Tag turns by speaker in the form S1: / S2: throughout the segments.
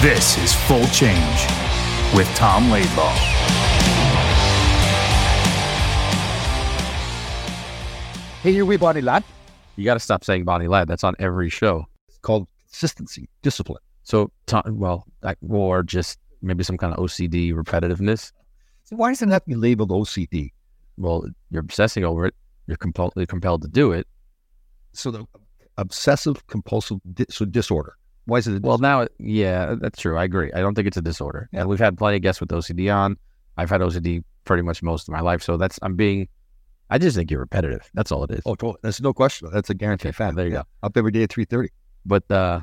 S1: This is Full Change with Tom Laidlaw.
S2: Hey, here we Bonnie Lad.
S3: You got to stop saying Bonnie Lad. That's on every show.
S2: It's called consistency, discipline.
S3: So, Tom, well, that, or just maybe some kind of OCD repetitiveness.
S2: So why does it have to be labeled OCD?
S3: Well, you're obsessing over it. You're compelled, compelled to do it.
S2: So the obsessive compulsive di- so disorder. Why is it? A
S3: Well, now, yeah, that's true. I agree. I don't think it's a disorder. And we've had plenty of guests with OCD on. I've had OCD pretty much most of my life. So that's, I'm being, I just think you're repetitive. That's all it is.
S2: oh, totally. That's no question. That's a guaranteed fact.
S3: there you
S2: Yeah.
S3: go.
S2: Up every day at three thirty.
S3: But uh,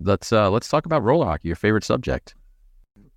S3: let's uh, let's talk about roller hockey, your favorite subject.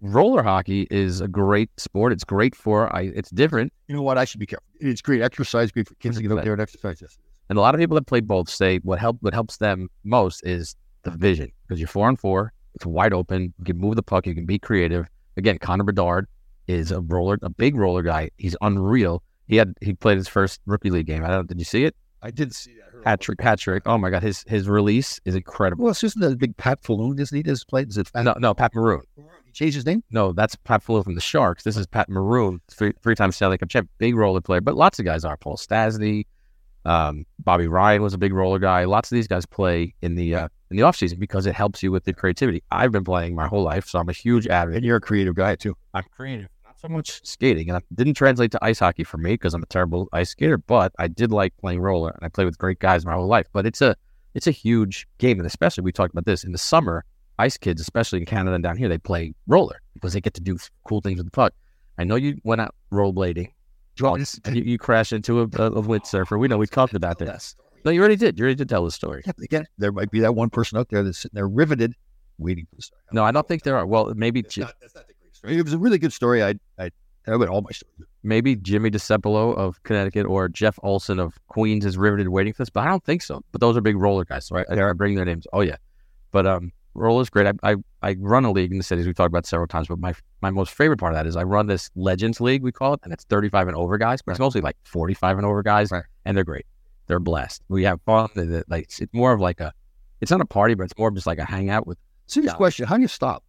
S3: Roller hockey is a great sport. It's great for I. It's different,
S2: You know what? I should be careful. It's great exercise, great for kids to get out there and exercise. Yes.
S3: and a lot of people that play both say what help what helps them most is the vision because you're four on four. It's wide open. You can move the puck. You can be creative. Again, Connor Bedard is a roller, a big roller guy. He's unreal. He had he played his first rookie league game. I don't. Did you see it?
S2: I did see that. Patrick,
S3: Hat trick, hat trick. Oh my god, his his release is incredible.
S2: Well, it's just the big Pat Falloon, isn't he? Does play? Does it?
S3: No, no, Pat Maroon.
S2: He changed his name.
S3: No, that's Pat Fuller from the Sharks. This is Pat Maroon, three three time Stanley Cup champ, big roller player. But lots of guys are. Paul Stastny, um, Bobby Ryan was a big roller guy. Lots of these guys play in the uh, in the off season because it helps you with the creativity. I've been playing my whole life, so I'm a huge
S2: And
S3: advocate.
S2: you're a creative guy too.
S3: I'm creative, not so much skating, and it didn't translate to ice hockey for me because I'm a terrible ice skater. But I did like playing roller, and I played with great guys my whole life. But it's a it's a huge game, and especially we talked about this in the summer. Ice kids, especially in Canada and down here, they play roller because they get to do cool things with the puck. I know you went out rollerblading.
S2: Do you
S3: You, you crashed into a, a, a windsurfer. We know we've talked about this. No, you already did. You already did tell the story.
S2: Yeah, again, there might be that one person out there that's sitting there riveted, waiting for the story.
S3: No, I don't think there are. Well, maybe
S2: It's not, that's not the great story. It was a really good story. I, I, I bet all my stories.
S3: maybe Jimmy DeCepolo of Connecticut or Jeff Olson of Queens is riveted waiting for this, but I don't think so. But those are big roller guys, so I, I bring their names. Oh yeah, but um, roller's great. I, I I run a league in the cities we've talked about several times, but my my most favorite part of that is I run this Legends League we call it, and it's 35 and over guys, but it's mostly like 45 and over guys,
S2: Right.
S3: and they're great. They're blessed. We have fun. They- they- Like it's more of like a, it's not a party, but it's more of just like a hangout with.
S2: Serious
S3: Yeah.
S2: question: How do you stop?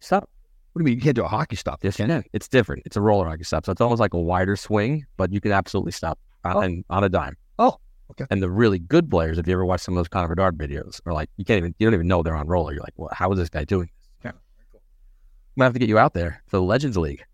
S3: Stop.
S2: What do you mean? You can't do a hockey stop?
S3: Yes, you can. It's different. It's a roller hockey stop, so it's almost like a wider swing, but you can absolutely stop on,
S2: Oh.
S3: and on a dime.
S2: Oh, okay.
S3: And the really good players, if you ever watch some of those Connor Bedard videos, are like you can't even you don't even know they're on roller. You're like, well, how is this guy doing this?
S2: Yeah.
S3: I'm gonna have to get you out there for the Legends League.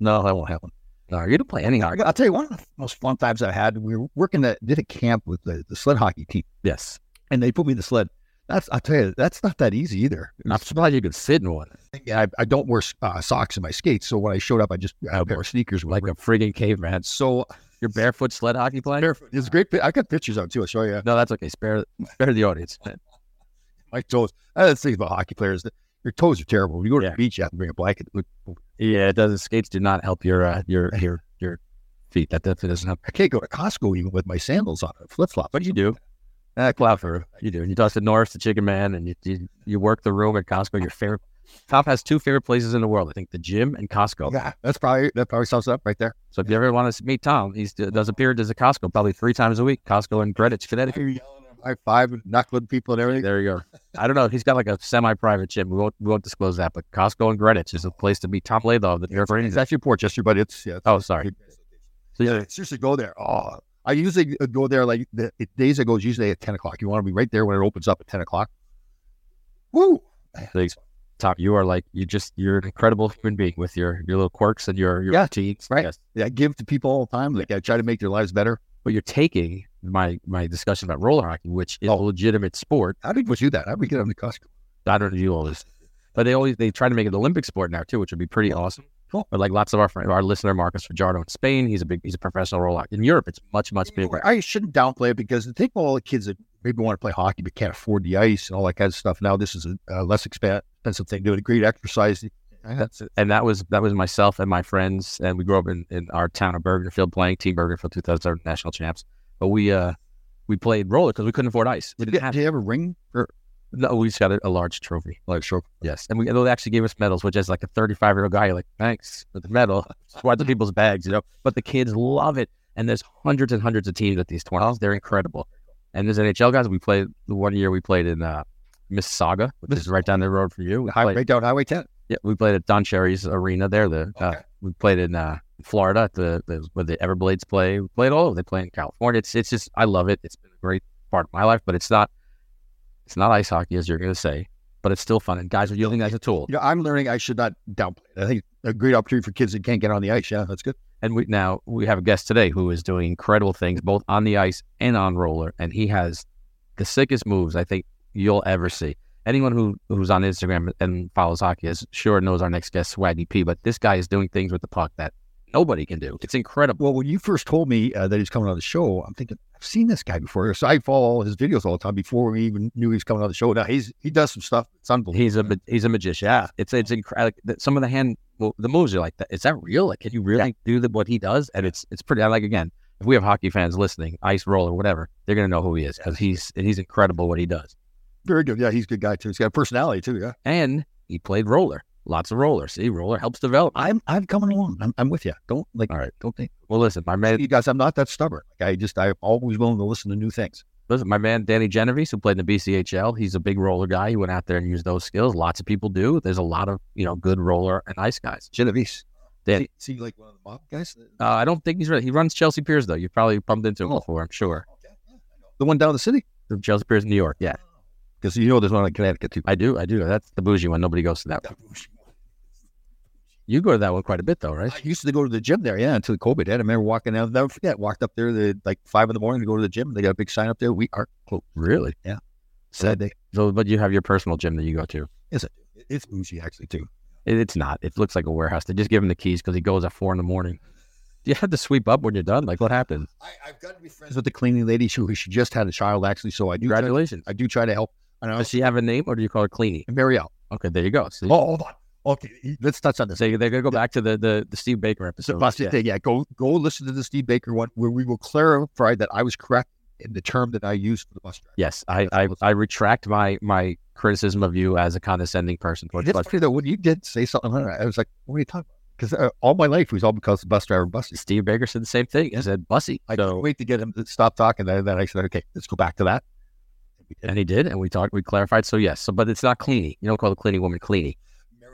S2: No, that won't happen.
S3: No, you don't play any hockey.
S2: I'll tell you one of the most fun times I had. We were working at did a camp with the, the sled hockey team,
S3: Yes,
S2: and they put me in the sled. That's I'll tell you, that's not that easy either.
S3: I'm surprised you could sit in one
S2: I, I don't wear uh, socks in my skates, so when I showed up, I just pair of sneakers.
S3: like a friggin' caveman.
S2: so
S3: You're barefoot sled hockey playing.
S2: barefoot. It's great. I got pictures out too. I'll show you.
S3: No, that's okay. Spare spare the audience.
S2: My toes. I had thing about hockey players. Your toes are terrible. When you go to
S3: Yeah.
S2: the beach, you have to bring a blanket.
S3: Yeah, it doesn't. Skates do not help your uh, your your your feet. That definitely doesn't help.
S2: I can't go to Costco even with my sandals on, flip flops.
S3: But you do. Uh, through. You do. And you toss to Norris, the Chicken Man, and you, you you work the room at Costco. Your favorite. Tom has two favorite places in the world. I think the gym and Costco.
S2: Yeah, that's probably that probably sums it up right there.
S3: So if you ever want to meet Tom, he does appear at a Costco probably three times a week. Costco in Greenwich, Connecticut.
S2: high five, knuckling people and everything.
S3: There you go. I don't know. He's got like a semi-private gym. We won't we won't disclose that, but Costco in Greenwich is a place to meet Tom Laidlaw the York
S2: It's actually Portchester, but it's yeah. It's,
S3: Oh, sorry.
S2: So yeah, seriously, go there. Oh, I usually uh, go there like the it- days ago. It's usually at ten o'clock. You want to be right there when it opens up at ten o'clock. Woo!
S3: Thanks. Tom, you are like you just you're an incredible human being with your your little quirks and your your
S2: Yeah,
S3: routines.
S2: right.
S3: Yes.
S2: Yeah, I give to people all the time. Like I try to make their lives better.
S3: But you're taking my my discussion about roller hockey, which is a
S2: Oh.
S3: legitimate sport.
S2: How did we do that? How did we get on the Costco?
S3: I don't know you this. but they always they try to make it an Olympic sport now too, which would be pretty awesome.
S2: Cool.
S3: But like lots of our friends, our listener Marcus Fajardo in Spain, he's a big he's a professional roller hockey. In Europe, it's much much bigger.
S2: I shouldn't downplay it because I think all the kids that maybe want to play hockey but can't afford the ice and all that kind of stuff. Now this is a, a less expensive thing. Doing a great exercise.
S3: And that was that was myself and my friends, and we grew up in, in our town of Bergenfield playing Team Bergenfield 2000 national champs. But we uh we played roller because we couldn't afford ice. We
S2: Did,
S3: have
S2: did you ever ring? Or,
S3: no, we just got a, a large trophy.
S2: like sure.
S3: Yes, and we they actually gave us medals, which as like a 35 year old guy, you're like thanks for the medal. Watch the people's bags, you know. But the kids love it, and there's hundreds and hundreds of teams at these tournaments. They're incredible. And there's NHL guys. We played the one year we played in uh, Mississauga, which is right down the road from you. We
S2: High,
S3: played-
S2: right down Highway 10.
S3: yeah, we played at Don Cherry's arena there. The uh, we played in uh, Florida the, the where the Everblades play. We played all over. They play in California. It's it's just I love it. It's been a great part of my life, but it's not it's not ice hockey as you're going to say, but it's still fun. And guys are using it as a tool.
S2: You know, I'm learning I should not downplay it. I think a great opportunity for kids that can't get on the ice. Yeah, that's good.
S3: And we now we have a guest today who is doing incredible things both on the ice and on roller, and he has the sickest moves I think you'll ever see. Anyone who who's on Instagram and follows hockey is sure knows our next guest Swaggy P, but this guy is doing things with the puck that nobody can do. It's incredible.
S2: Well, when you first told me uh, that he's coming on the show, I'm thinking I've seen this guy before. So I follow all his videos all the time before we even knew he was coming on the show. Now he's he does some stuff. It's unbelievable.
S3: He's a he's a magician. Yeah, it's it's incredible. Some of the hand the moves are like that. Is that real? Like, can you really do the, what he does? And it's it's pretty. I like again. If we have hockey fans listening, ice roller, whatever, they're gonna know who he is because he's he's incredible what he does.
S2: very good. Yeah, he's a good guy too. He's got a personality too. Yeah,
S3: And he played roller, lots of roller. See, roller helps develop.
S2: I'm I'm coming along. I'm, I'm with you. Don't like.
S3: All right.
S2: Don't think.
S3: Well, listen, my man,
S2: You guys, I'm not that stubborn. Like I just I'm always willing to listen to new things.
S3: Listen, my man Danny Genovese, who played in the BCHL, he's a big roller guy. He went out there and used those skills. Lots of people do. There's a lot of you know good roller and ice guys.
S2: Genovese.
S3: Danny.
S2: See, see like one of the mob guys.
S3: Uh, I don't think he's ready. He runs Chelsea Piers though. You've probably bumped into him
S2: Oh.
S3: before, I'm sure.
S2: The one down the city.
S3: The Chelsea Piers in New York. Yeah.
S2: Because you know there's one in Connecticut too.
S3: I do, I do. That's the bougie one. Nobody goes to that. one. You go to that one quite a bit, though, right?
S2: I used to go to the gym there, yeah, until COVID hit. I remember walking out, never forget, walked up there the like five in the morning to go to the gym. They got a big sign up there. We are closed.
S3: Really?
S2: Yeah.
S3: So, so, but you have your personal gym that you go to.
S2: is it? It's bougie actually too.
S3: It, it's not. It looks like a warehouse. They just give him the keys because he goes at four in the morning. Do you have to sweep up when you're done? Like, what happened?
S2: I, I've got to be friends with the cleaning lady. She, she just had a child actually, so I do. Try, I do try to help. And I
S3: Does she have a name, or do you call her Cleanie?
S2: Marielle.
S3: Okay, there you go. See?
S2: Oh, hold on. Okay, let's touch on this.
S3: So they're gonna go back to the the, the Steve Baker episode. Yeah.
S2: thing, yeah. Go go listen to the Steve Baker one where we will clarify that I was correct in the term that I used for the bus driver.
S3: Yes, I, I I retract my my criticism of you as a condescending person. towards
S2: It's
S3: bus
S2: funny though when you did say something, I was like, "What are you talking about?" Because uh, all my life it was all because of bus driver buses.
S3: Steve Baker said the same thing. He said Bussy.
S2: I
S3: So-
S2: couldn't wait to get him to stop talking. Then, then I said, "Okay, let's go back to that."
S3: and he did, and we talked, we clarified. So yes, so but it's not Cleanie. You don't call the cleaning woman Cleanie.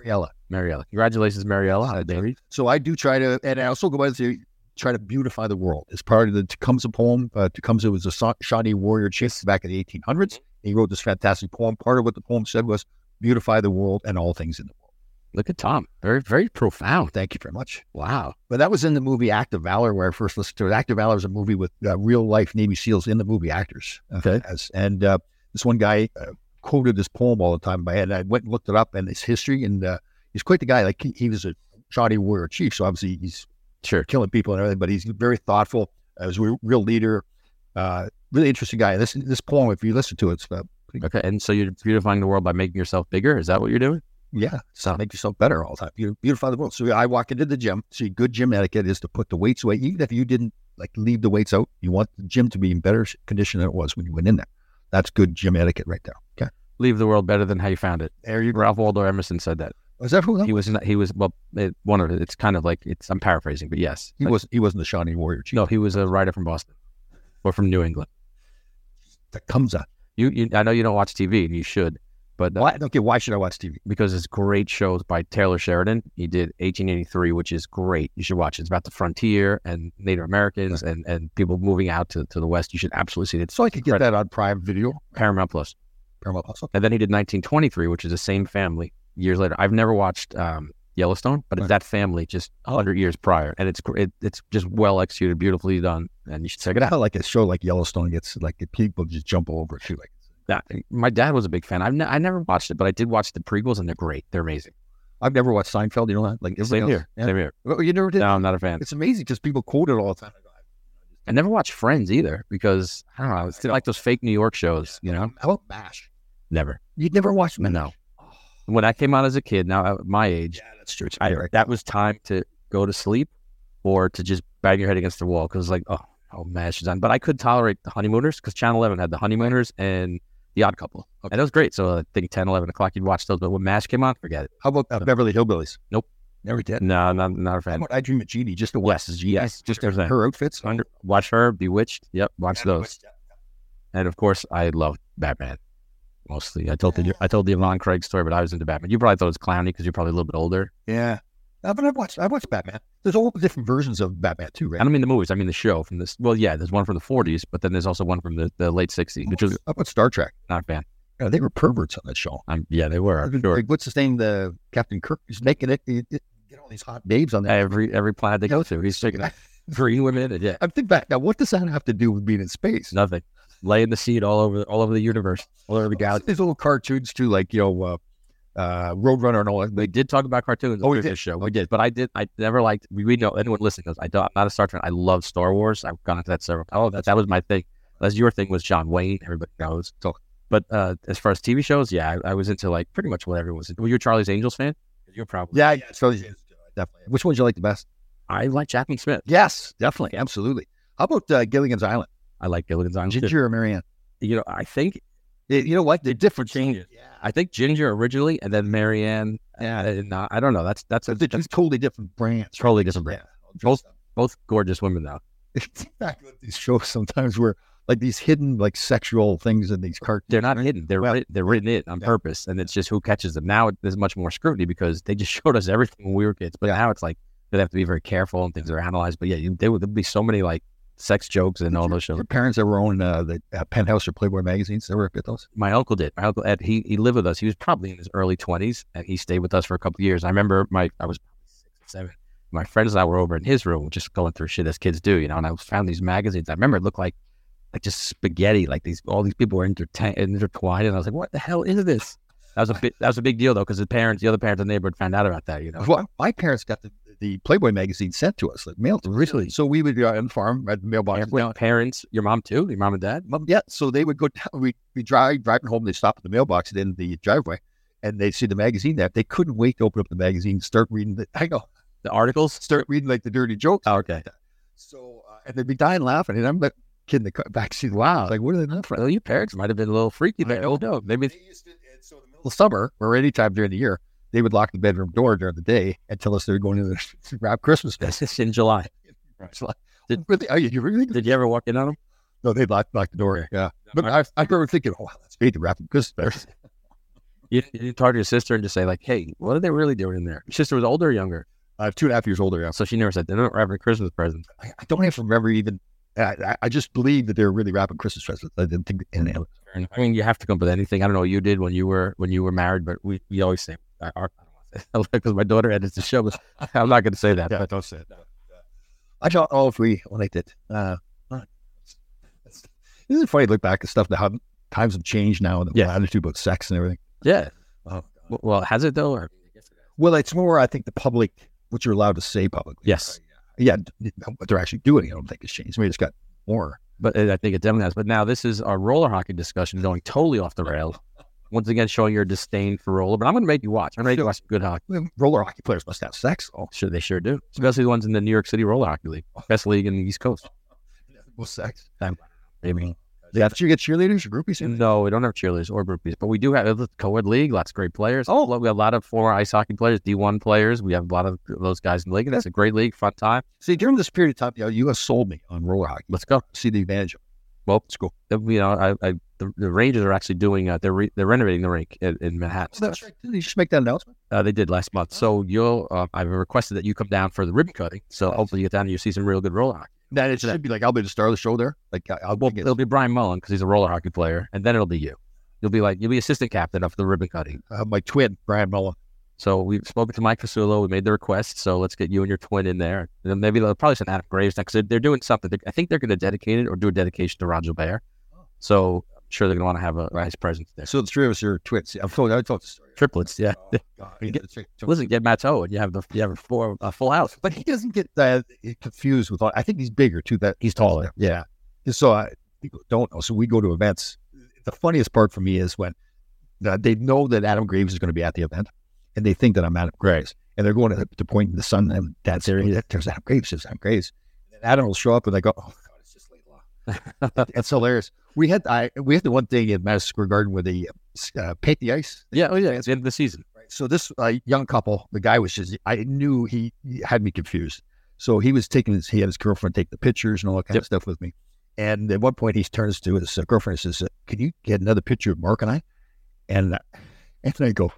S2: Mariella.
S3: Mariella. Congratulations, Mariella. Uh,
S2: So I do try to, and I also go by to try to beautify the world. As part of the Tecumseh poem, uh, Tecumseh was a Shawnee warrior chief back in the 1800s. He wrote this fantastic poem. Part of what the poem said was, "Beautify the world and all things in the world."
S3: Look at Tom. Very, very profound.
S2: Thank you very much.
S3: Wow.
S2: But that was in the movie Act of Valor, where I first listened to it. Act of Valor is a movie with uh, real life Navy SEALs in the movie actors.
S3: Okay.
S2: As, and uh, this one guy uh, quoted this poem all the time by and I went and looked it up and its history. And uh, he's quite the guy. Like he, he was a Shawnee warrior chief, so obviously he's
S3: Sure.
S2: killing people and everything. But he's very thoughtful. Uh, a real, real leader. Uh, really interesting guy. This this poem, if you listen to it, it's uh, pretty,
S3: Okay. And so you're beautifying the world by making yourself bigger. Is that what you're doing?
S2: yeah. So make yourself better all the time. You beautify the world. So I walk into the gym. See, good gym etiquette is to put the weights away, even if you didn't like leave the weights out. You want the gym to be in better condition than it was when you went in there. That's good gym etiquette right there. Okay.
S3: Leave the world better than how you found it.
S2: There you go.
S3: Ralph Waldo Emerson said that.
S2: Was that who?
S3: He was not, he was well it, one of it. It's kind of like it's I'm paraphrasing, but yes,
S2: He
S3: Like,
S2: was. He wasn't the Shawnee warrior chief.
S3: no, he was a writer from Boston or from New England.
S2: that comes up.
S3: You, you, I know you don't watch TV, and you should, but uh,
S2: Why? Okay, why should I watch TV?
S3: because it's great shows by Taylor Sheridan. He did 1883, which is great. You should watch it. It's about the frontier and Native Americans and, and people moving out to, to the West. You should absolutely see it.
S2: So I could get that on Prime Video,
S3: Paramount Plus.
S2: Paramount Plus. Okay.
S3: And then he did 1923, which is the same family years later. I've never watched um, Yellowstone, but it's that family just 100 years prior. And it's it, it's just well executed, beautifully done. And you should check it out.
S2: Like a show like Yellowstone gets like people just jump over it. Like
S3: Yeah, my dad was a big fan. I've ne- I never watched it, but I did watch the prequels, and they're great. They're amazing.
S2: I've never watched Seinfeld. You know that? Like
S3: Same
S2: else.
S3: here.
S2: Yeah.
S3: Same here.
S2: Oh, you never did?
S3: No, I'm not a fan.
S2: It's amazing because people quote it all the time.
S3: I never watched Friends either because I don't know. It's like those fake New York shows, you know.
S2: How about MASH?
S3: Never.
S2: You'd never watched MASH?
S3: No. When I came out as a kid, now at my age,
S2: Yeah, that's true.
S3: I,
S2: right.
S3: that was time to go to sleep or to just bang your head against the wall because like, oh, oh, MASH is on. But I could tolerate the Honeymooners because Channel 11 had the Honeymooners and The Odd Couple. And it was great. So I think 10, 11 o'clock, you'd watch those. But when MASH came on, forget it.
S2: How about uh, Beverly Hillbillies?
S3: Nope.
S2: Never did.
S3: No, not, not a fan.
S2: about I Dream of Jeannie? Just the
S3: Yes,
S2: West.
S3: yes,
S2: just
S3: 100%.
S2: her outfits.
S3: Under, watch her, Bewitched. Yep, watch those. And of course, I love Batman. Mostly, I told the I told the Yvonne Craig story, but I was into Batman. You probably thought it was clowny because you're probably a little bit older.
S2: Yeah. Uh, but I've watched, I've watched Batman. There's all different versions of Batman too, right?
S3: I don't mean the movies. I mean the show from this. Well, yeah, there's one from the 40s, but then there's also one from the, the late 60s, which was
S2: How about Star Trek?
S3: not fan.
S2: Yeah, they were perverts on that show.
S3: I'm, yeah, they were. I'm sure.
S2: Like, what's his name? The Captain Kirk. is making it. He, he- get all these hot babes on there.
S3: Every every planet they go to, he's taking green women and yeah,
S2: I think back now. What does that have to do with being in space?
S3: nothing. Laying the seed all over all over the universe, all over the galaxy.
S2: These little cartoons too, like you know, uh, uh, Roadrunner and all They,
S3: did talk about cartoons.
S2: Oh, we did?
S3: show. We did, but I did. I never liked. We, we know anyone listening goes. I don't. I'm not a Star Trek. I love Star Wars. I've gone into that several. Oh, that that was my thing. That's your thing was John Wayne. Everybody knows.
S2: So-
S3: but uh, as far as TV shows, yeah, I, I was into like pretty much what everyone was. Into. Were you a Charlie's Angels fan? You're probably.
S2: yeah, yeah. So definitely. Which ones you like the best?
S3: I like Jaclyn Smith.
S2: Yes, definitely, absolutely. How about uh, Gilligan's Island?
S3: I like Gilligan's Island. too.
S2: Ginger or Mary Ann?
S3: You know, I think
S2: They- you know what? They're different
S3: changes. Yeah. I think Ginger originally, and then Mary Ann.
S2: Yeah.
S3: and, uh, I don't know. That's that's, a,
S2: they're just totally different brands.
S3: totally different brand.
S2: Yeah.
S3: Both both gorgeous women though.
S2: It's back with these shows sometimes where like these hidden like sexual things in these cartoons.
S3: They're not hidden. They're
S2: Well,
S3: writ- they're written in on
S2: yeah.
S3: purpose, and it's just who catches them. Now there's much more scrutiny because they just showed us everything when we were kids. But now it's like they have to be very careful and things are analyzed. But yeah, you, there'd be so many like sex jokes and all those shows.
S2: Your parents ever owned uh, the uh, Penthouse or Playboy magazines? They were at those.
S3: My uncle did. My uncle Ed. He he lived with us. He was probably in his early twenties, and he stayed with us for a couple of years. I remember my I was six or seven. My friends and I were over in his room, just going through shit as kids do, you know. And I found these magazines. I remember it looked like like just spaghetti. Like these all these people were intertwined, and I was like, "What the hell is this?" That was a big that was a big deal though, because the parents, the other parents in the neighborhood, found out about that. You know,
S2: Well, my parents got the, the Playboy magazine sent to us, like mailed to.
S3: Really?
S2: So we would be on the farm at the mailbox.
S3: Wait, parents, your mom too, your mom and dad.
S2: Mom, yeah. So they would go down. We we drive driving home. They stop at the mailbox in the driveway, and they see the magazine there. They couldn't wait to open up the magazine, start reading the. I know,
S3: The articles.
S2: start reading like the dirty jokes.
S3: Oh, okay.
S2: So uh, and they'd be dying laughing, and I'm like kid in the car- back seat. Wow, like what are they laughing at?
S3: Well, your parents might have been a little freaky. Oh no, maybe
S2: They used to, and so in the middle of summer or any time during the year, they would lock the bedroom door during the day and tell us they were going to the, wrap Christmas
S3: this
S2: presents.
S3: in July.
S2: It's like,
S3: Did-
S2: really, are you, you really?
S3: Did you ever walk in on them?
S2: No, they locked, locked the door. Yeah, but I, I remember thinking, oh, wow, that's great to wrap Christmas presents.
S3: You, you talk to your sister and just say like, "Hey, what are they really doing in there?" Your sister was older or younger,
S2: Uh, two and a half years older. Yeah.
S3: so she never said they're not wrapping Christmas presents.
S2: I, I don't even remember even. I, I- I just believe that they were really wrapping Christmas presents. I didn't think. And, and
S3: I mean, you have to come up with anything. I don't know what you did when you were when you were married, but we, we always say I, our because my daughter edits the show, I'm not going to say that. but
S2: don't say it. I don't know if we liked it. Uh, it's- isn't it funny to look back at stuff that how times have changed now and the
S3: Yeah.
S2: attitude about sex and everything?
S3: yeah.
S2: Oh,
S3: W- Well, has it though? Or?
S2: Well, it's more, I think, the public, what you're allowed to say publicly.
S3: Yes,
S2: Yeah, d- what they're actually doing, I don't think has changed. Maybe it's got more.
S3: but uh, I think it definitely has. But now this is our roller hockey discussion going totally off the rails. Once again, showing your disdain for roller. But I'm going to make you watch. I'm going to make you watch some good hockey.
S2: Well, Roller hockey players must have sex, though.
S3: Sure, they sure do. Especially the ones in the New York City Roller Hockey League, oh. best league in the East Coast.
S2: Well, sex.
S3: Maybe.
S2: Yeah, did you get cheerleaders or groupies? in?
S3: No, we don't have cheerleaders or groupies, but we do have a co-ed league. Lots of great players. Oh, we have a lot of former ice hockey players, D1 players. We have a lot of those guys in the league. and It's a great league, fun time.
S2: See, during this period of time, you, know, you have sold me on roller hockey.
S3: Let's go.
S2: See the advantage of it.
S3: Well, it's cool. You know, I, I the, the Rangers are actually doing. Uh, they're re, they're renovating the rink in, in Manhattan.
S2: That's right. Did you just make that announcement?
S3: Uh, they did last month. So you'll. Uh, I've requested that you come down for the ribbon cutting. So hopefully you get down and you see some real good roller hockey.
S2: That it should be like I'll be the star of the show there. Like I'll
S3: Well, it'll be Brian Mullen because he's a roller hockey player, and then it'll be you. You'll be like you'll be assistant captain of the ribbon cutting.
S2: uh, my twin Brian Mullen.
S3: So we've spoken to Mike Fasulo. We made the request. So let's get you and your twin in there. And then maybe they'll probably send Adam Graves next. They're, they're doing something. They- I think they're going to dedicate it or do a dedication to Roger Bear. So I'm sure they're going to want to have a nice presence there.
S2: So the three of us are twins. I've told I told the story.
S3: Triplets, yeah.
S2: God, yeah, that's right. So-
S3: Listen, get Matto, and you have the you have a full a full house.
S2: but he doesn't get uh, confused with. all I think he's bigger too. That he's taller. Yeah. So I don't know. So we go to events. The funniest part for me is when uh, they know that Adam Graves is going to be at the event, and they think that I'm Adam Graves, and they're going to, to point in the sun and dad's area. There's Adam Graves. There's Adam Graves. And then Adam will show up, and they go, "Oh God, it's just Laidlaw." it's hilarious. We had I we had the one thing at Madison Square Garden where they uh, paint the ice.
S3: Yeah, oh yeah, it's the end of the season. Right.
S2: So this uh, young couple, the guy was just, I knew he, he had me confused. So he was taking his, he had his girlfriend take the pictures and all that kind
S3: Yep.
S2: of stuff with me. And at one point he turns to his uh, girlfriend and says, can you get another picture of Mark and I? And, uh, and I go,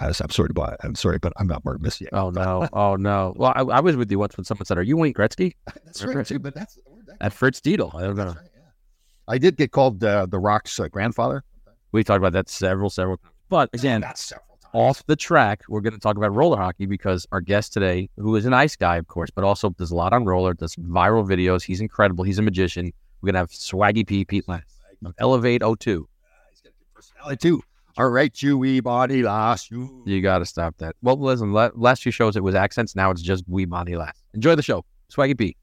S2: I was, I'm sorry buy, I'm sorry, but I'm not Mark Messier.
S3: Oh no, oh no. Well, I, I was with you once when someone said, "Are you Wayne Gretzky?"
S2: That's right too, but that's,
S3: At Fritz Dietl. I don't know.
S2: right, yeah. I did get called uh, the Rock's uh, grandfather.
S3: We talked about that several, several times. But again,
S2: Not several times.
S3: off the track, we're going to talk about roller hockey because our guest today, who is an ice guy, of course, but also does a lot on roller, does viral videos. He's incredible. He's a magician. We're going to have Swaggy P, Pete Lenes of Elev802.
S2: He's got a good personality too. All right, you wee body last you.
S3: You got to stop that. Well, listen, last few shows it was accents. Now it's just wee body last. Enjoy the show. Swaggy P.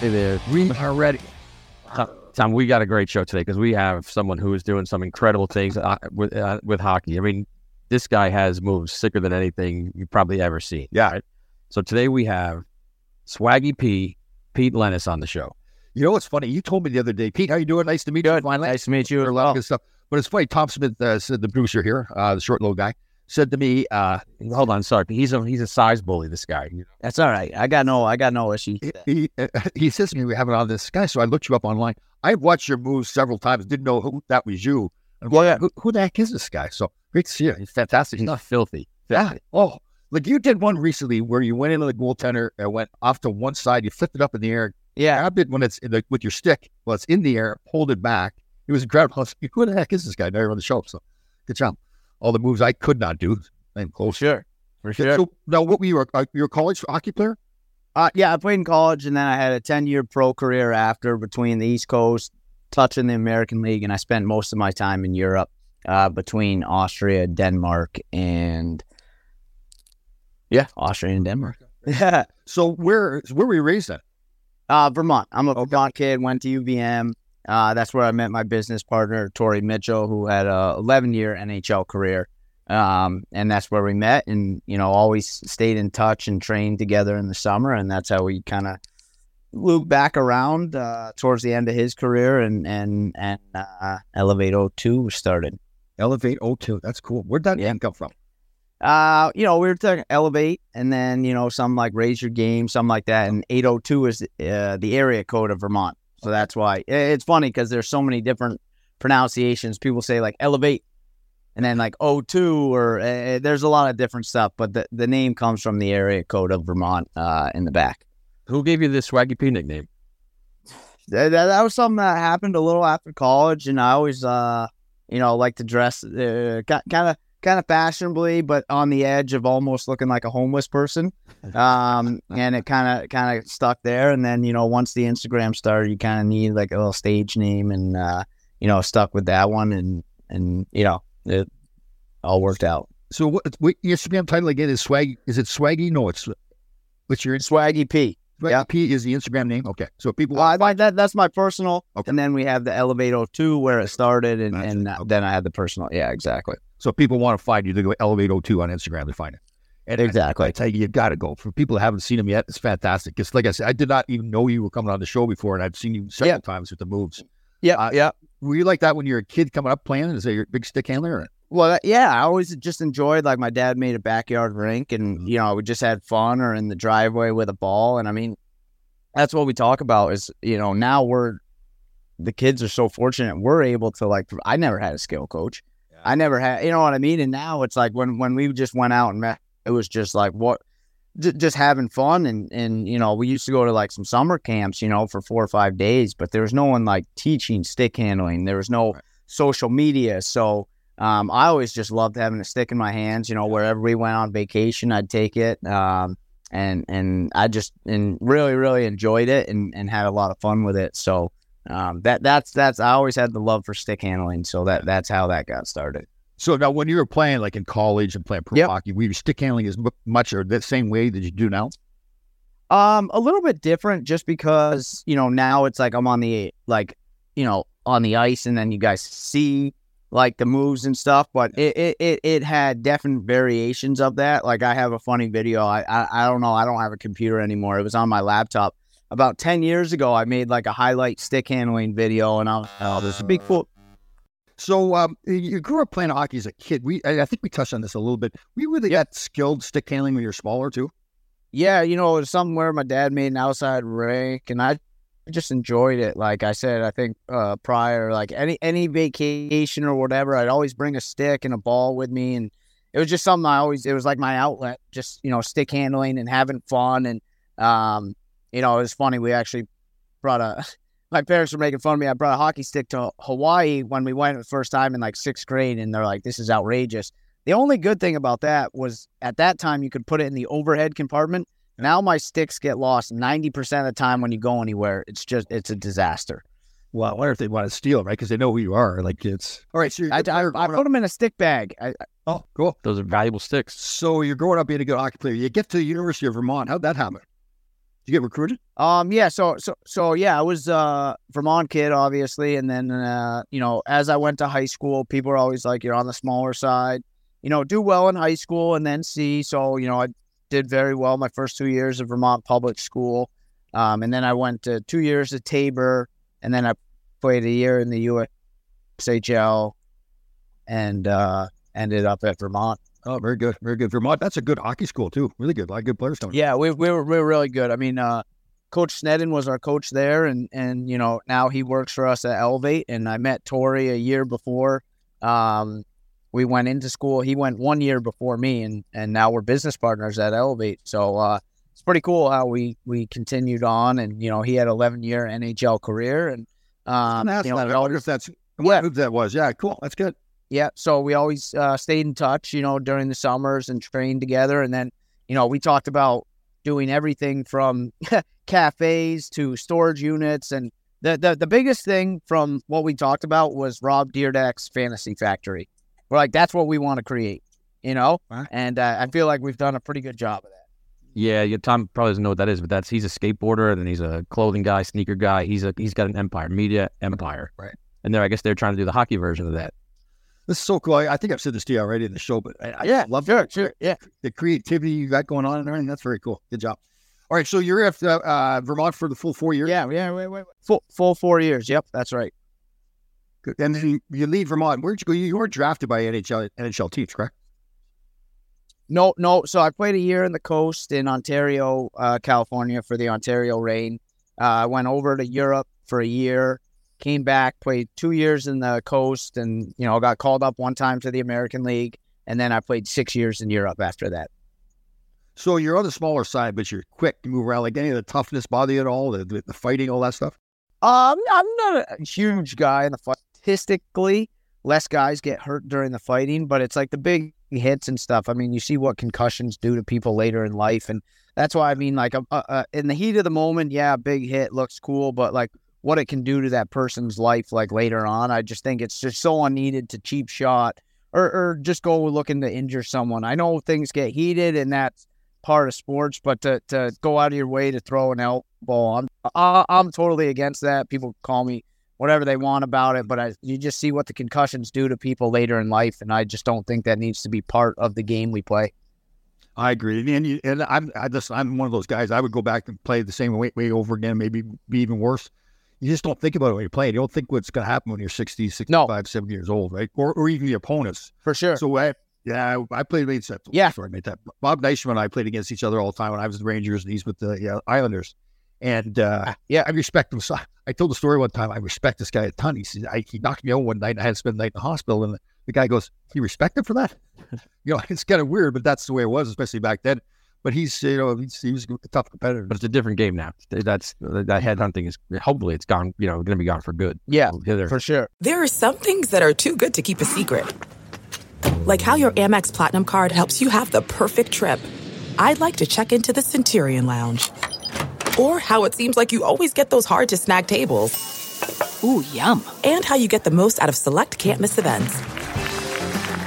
S3: Hey there.
S2: We are ready.
S3: Tom, Tom, we got a great show today because we have someone who is doing some incredible things uh, with uh, with hockey. I mean, this guy has moves sicker than anything you've probably ever seen.
S2: Yeah.
S3: right? So today we have Swaggy P, Pete Lenes on the show.
S2: You know what's funny? You told me the other day, Pete, how you doing? Nice to meet you. Finally.
S4: Nice to meet you.
S2: Or a lot of good stuff. But it's funny. Tom Smith uh, said the producer here, uh, the short little guy, said to me, uh,
S3: Hold on, sorry. He's a he's a size bully. This guy.
S4: That's all right. I got no, I got no issue."
S2: he, he, uh, he says to me, "We have it on this guy." So I looked you up online. I've watched your moves several times. Didn't know who that was you. And well, yeah, who, who the heck is this guy? So see you. He's fantastic.
S3: He's
S2: stuff.
S3: filthy.
S2: Yeah. Oh, like you did one recently where you went into the goaltender and went off to one side. You flipped it up in the air,
S4: Yeah,
S2: grabbed it when it's in the, with your stick. Well, it's in the air, hold it back. It was incredible. I was like, who the heck is this guy? Now you're on the show. So good job. All the moves I could not do. I'm close.
S4: sure, for sure.
S2: So now, what were you? Uh, you're a college hockey player?
S4: Uh, yeah, I played in college, and then I had a ten-year pro career after between the East Coast, touching the American League, and I spent most of my time in Europe, uh, between Austria, Denmark, and yeah, Austria and Denmark. Yeah,
S2: So where where were you raised at?
S4: uh, Vermont. I'm a Vermont kid. Went to UVM. Uh, that's where I met my business partner, Torrey Mitchell, who had a 11 year NHL career. Um, and that's where we met and, you know, always stayed in touch and trained together in the summer. And that's how we kind of looped back around, uh, towards the end of his career and, and, and, uh, Elevate 02 was started.
S2: Elevate 02. That's cool. Where'd that name come from?
S4: Uh, you know, we were talking elevate, and then you know, some like raise your game, something like that. And eight hundred two is uh, the area code of Vermont, so that's why it's funny because there's so many different pronunciations. People say like elevate, and then like 02 or uh, there's a lot of different stuff. But the the name comes from the area code of Vermont uh, in the back.
S3: Who gave you this Swaggy P nickname?
S4: That, that, that was something that happened a little after college, and I always, uh, you know, like to dress uh, kind of kind of fashionably, but on the edge of almost looking like a homeless person. Um, and it kind of kind of stuck there. And then you know, once the Instagram started, you kind of need like a little stage name, and uh, you know, stuck with that one, and and you know, it all worked out.
S2: So what, what Instagram title again is Swag? Is it Swaggy? No, it's what's your
S4: Swaggy P. Yeah.
S2: P is the Instagram name. Okay, so people
S4: Well, I, that that's my personal,
S2: Okay.
S4: and then we have the Elevate 02 where it started, and,
S2: That's
S4: and
S2: it. Okay.
S4: then I had the personal. Yeah, exactly.
S2: so people want to find you, they go Elevate 02 on Instagram to find it. And
S4: Exactly.
S2: I, tell you, you got to go. For people that haven't seen him yet, it's fantastic. Because like I said, I did not even know you were coming on the show before, and I've seen you several
S4: Yeah.
S2: times with the moves.
S4: Yeah,
S2: Uh,
S4: yeah.
S2: Were you like that when you were a kid coming up playing? Is that your big stick handler? Or?
S4: Well, yeah, I always just enjoyed like my dad made a backyard rink, and mm-hmm. you know we just had fun or in the driveway with a ball, and I mean that's what we talk about is you know now we're the kids are so fortunate we're able to like I never had a skill coach, I never had you know what I mean, and now it's like when when we just went out and met, it was just like what j- just having fun and and you know we used to go to like some summer camps you know for four or five days but there was no one like teaching stick handling there was no social media so um, i always just loved having a stick in my hands you know wherever we went on vacation i'd take it um, and and i just and really really enjoyed it and and had a lot of fun with it so um, that that's that's i always had the love for stick handling so that that's how that got started
S2: So now, when you were playing like in college and playing pro
S4: Yep.
S2: hockey, were you stick handling as much or the same way that you do now?
S4: Um, a little bit different just because, you know, now it's like I'm on the like, you know, on the ice and then you guys see like the moves and stuff, but it it, it, it had definite variations of that. Like I have a funny video. I, I I don't know, I don't have a computer anymore. It was on my laptop. About 10 years ago, I made like a highlight stick handling video and I was oh, this is a big cool.
S2: So um, you grew up playing hockey as a kid. We I think we touched on this a little bit. We were you really that skilled stick handling when you're smaller too?
S4: yeah, you know, it was something where my dad made an outside rink and I just enjoyed it. Like I said, I think uh prior, like any any vacation or whatever, I'd always bring a stick and a ball with me and it was just something I always it was like my outlet, just you know, stick handling and having fun and um, you know, it was funny, we actually brought a my parents were making fun of me. I brought a hockey stick to Hawaii when we went the first time in like sixth grade, and they're like, "This is outrageous." The only good thing about that was at that time you could put it in the overhead compartment. Now my sticks get lost ninety percent of the time when you go anywhere. It's just it's a disaster.
S2: Well, I wonder if they want to steal, right? Because they know who you are. Like it's all right. So you're
S4: I,
S2: a
S4: I,
S2: player
S4: I
S2: growing
S4: put them in a stick bag. I, I-
S2: Oh, cool.
S3: Those are valuable sticks.
S2: So you're growing up being a good hockey player. You get to the University of Vermont. How'd that happen? Did you get recruited?
S4: Um. Yeah. So. So. So. Yeah. I was uh Vermont kid, obviously, and then uh, you know, as I went to high school, people are always like, "You're on the smaller side." You know, do well in high school and then see. So you know, I did very well my first two years of Vermont public school, um, and then I went to two years at Tabor, and then I played a year in the USHL, and uh, ended up at Vermont.
S2: Oh, very good, very good. Vermont. That's a good hockey school too. Really good. A lot of good players.
S4: Yeah, we, we were we were really good. I mean, uh, Coach Sneddon was our coach there, and and you know now he works for us at Elevate. And I met Torrey a year before um, we went into school. He went one year before me, and and now we're business partners at Elevate. So uh, it's pretty cool how we we continued on. And you know he had 11 year NHL career, and um,
S2: That's
S4: you know,
S2: not,
S4: we
S2: I wonder
S4: always-
S2: if that's what move that was. Yeah, cool. That's good.
S4: yeah. So we always uh, stayed in touch, you know, during the summers and trained together. And then, you know, we talked about doing everything from cafes to storage units. And the, the, the biggest thing from what we talked about was Rob Dyrdek's Fantasy Factory. We're like, that's what we want to create, you know?
S2: Right.
S4: And uh, I feel like we've done a pretty good job of that.
S3: Yeah, yeah, Tom probably doesn't know what that is, but that's he's a skateboarder and then he's a clothing guy, sneaker guy. He's a he's got an empire, media empire.
S2: Right.
S3: And there, I guess they're trying to do the hockey version of that.
S2: This is so cool. I, I think I've said this to you already in the show, but I, I
S4: Yeah,
S2: love
S4: sure, sure. Yeah.
S2: the creativity you got going on and everything. That's very cool. Good job. All right, so you're at uh, uh, Vermont for the full four years.
S4: Yeah. Yeah. Wait, wait, wait. Full, full four years. Yep. That's right.
S2: And then you, leave Vermont. Where'd you go? You, were drafted by NHL NHL teams, correct?
S4: No, no. So I played a year in the coast in Ontario, uh, California for the Ontario Reign. Uh, I went over to Europe for a year, came back, played two years in the coast, and you know got called up one time to the American League, and then I played six years in Europe after that.
S2: So you're on the smaller side, but you're quick. to move around. Like any of the toughness bother you at all? The, the, the fighting, all that stuff.
S4: Um, I'm not a huge guy in the fight. Statistically, less guys get hurt during the fighting, but it's like the big hits and stuff. I mean, you see what concussions do to people later in life, and that's why I mean, like, uh, uh, in the heat of the moment, yeah, a big hit looks cool, but like what it can do to that person's life, like later on, I just think it's just so unneeded to cheap shot or or just go looking to injure someone. I know things get heated, and that's part of sports, but to to go out of your way to throw an elbow, I'm I, I'm totally against that. People call me whatever they want about it, but I, you just see what the concussions do to people later in life, and I just don't think that needs to be part of the game we play.
S2: I agree, and you, and I'm I just I'm one of those guys. I would go back and play the same way way over again, maybe be even worse. you just don't think about it when you're playing. You don't think what's going to happen when you're 60, 65, 70 years old, right? Or, or even the opponents.
S4: For sure.
S2: So I, yeah, I played against that.
S4: Yeah.
S2: Sorry, I made that. Bob Neisman and I played against each other all the time when I was with the Rangers and he's with the yeah, Islanders. And uh, yeah, I respect him. So I told the story one time. I respect this guy a ton. He said I, he knocked me out one night. and I had to spend the night in the hospital, and the guy goes, "You respect him for that?" you know, it's kind of weird, but that's the way it was, especially back then. But he's you know he's, he was a tough competitor.
S3: But it's a different game now. That's that headhunting is hopefully it's gone. You know, going to be gone for good.
S4: Yeah,
S3: Hither.
S4: for sure.
S5: There are some things that are too good to keep a secret. Like how your Amex Platinum card helps you have the perfect trip. I'd like to check into the Centurion Lounge. Or how it seems like you always get those hard to snag tables.
S6: Ooh, yum.
S5: And how you get the most out of select can't miss events.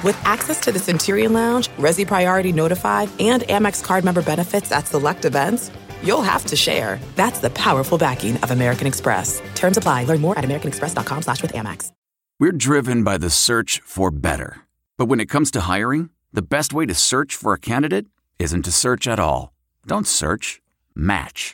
S5: With access to the Centurion Lounge, Resy Priority Notified, and Amex card member benefits at select events, you'll have to share. That's the powerful backing of American Express. Terms apply. Learn more at americanexpress.com slash with Amex.
S7: We're driven by the search for better. But when it comes to hiring, the best way to search for a candidate isn't to search at all. Don't search. Match.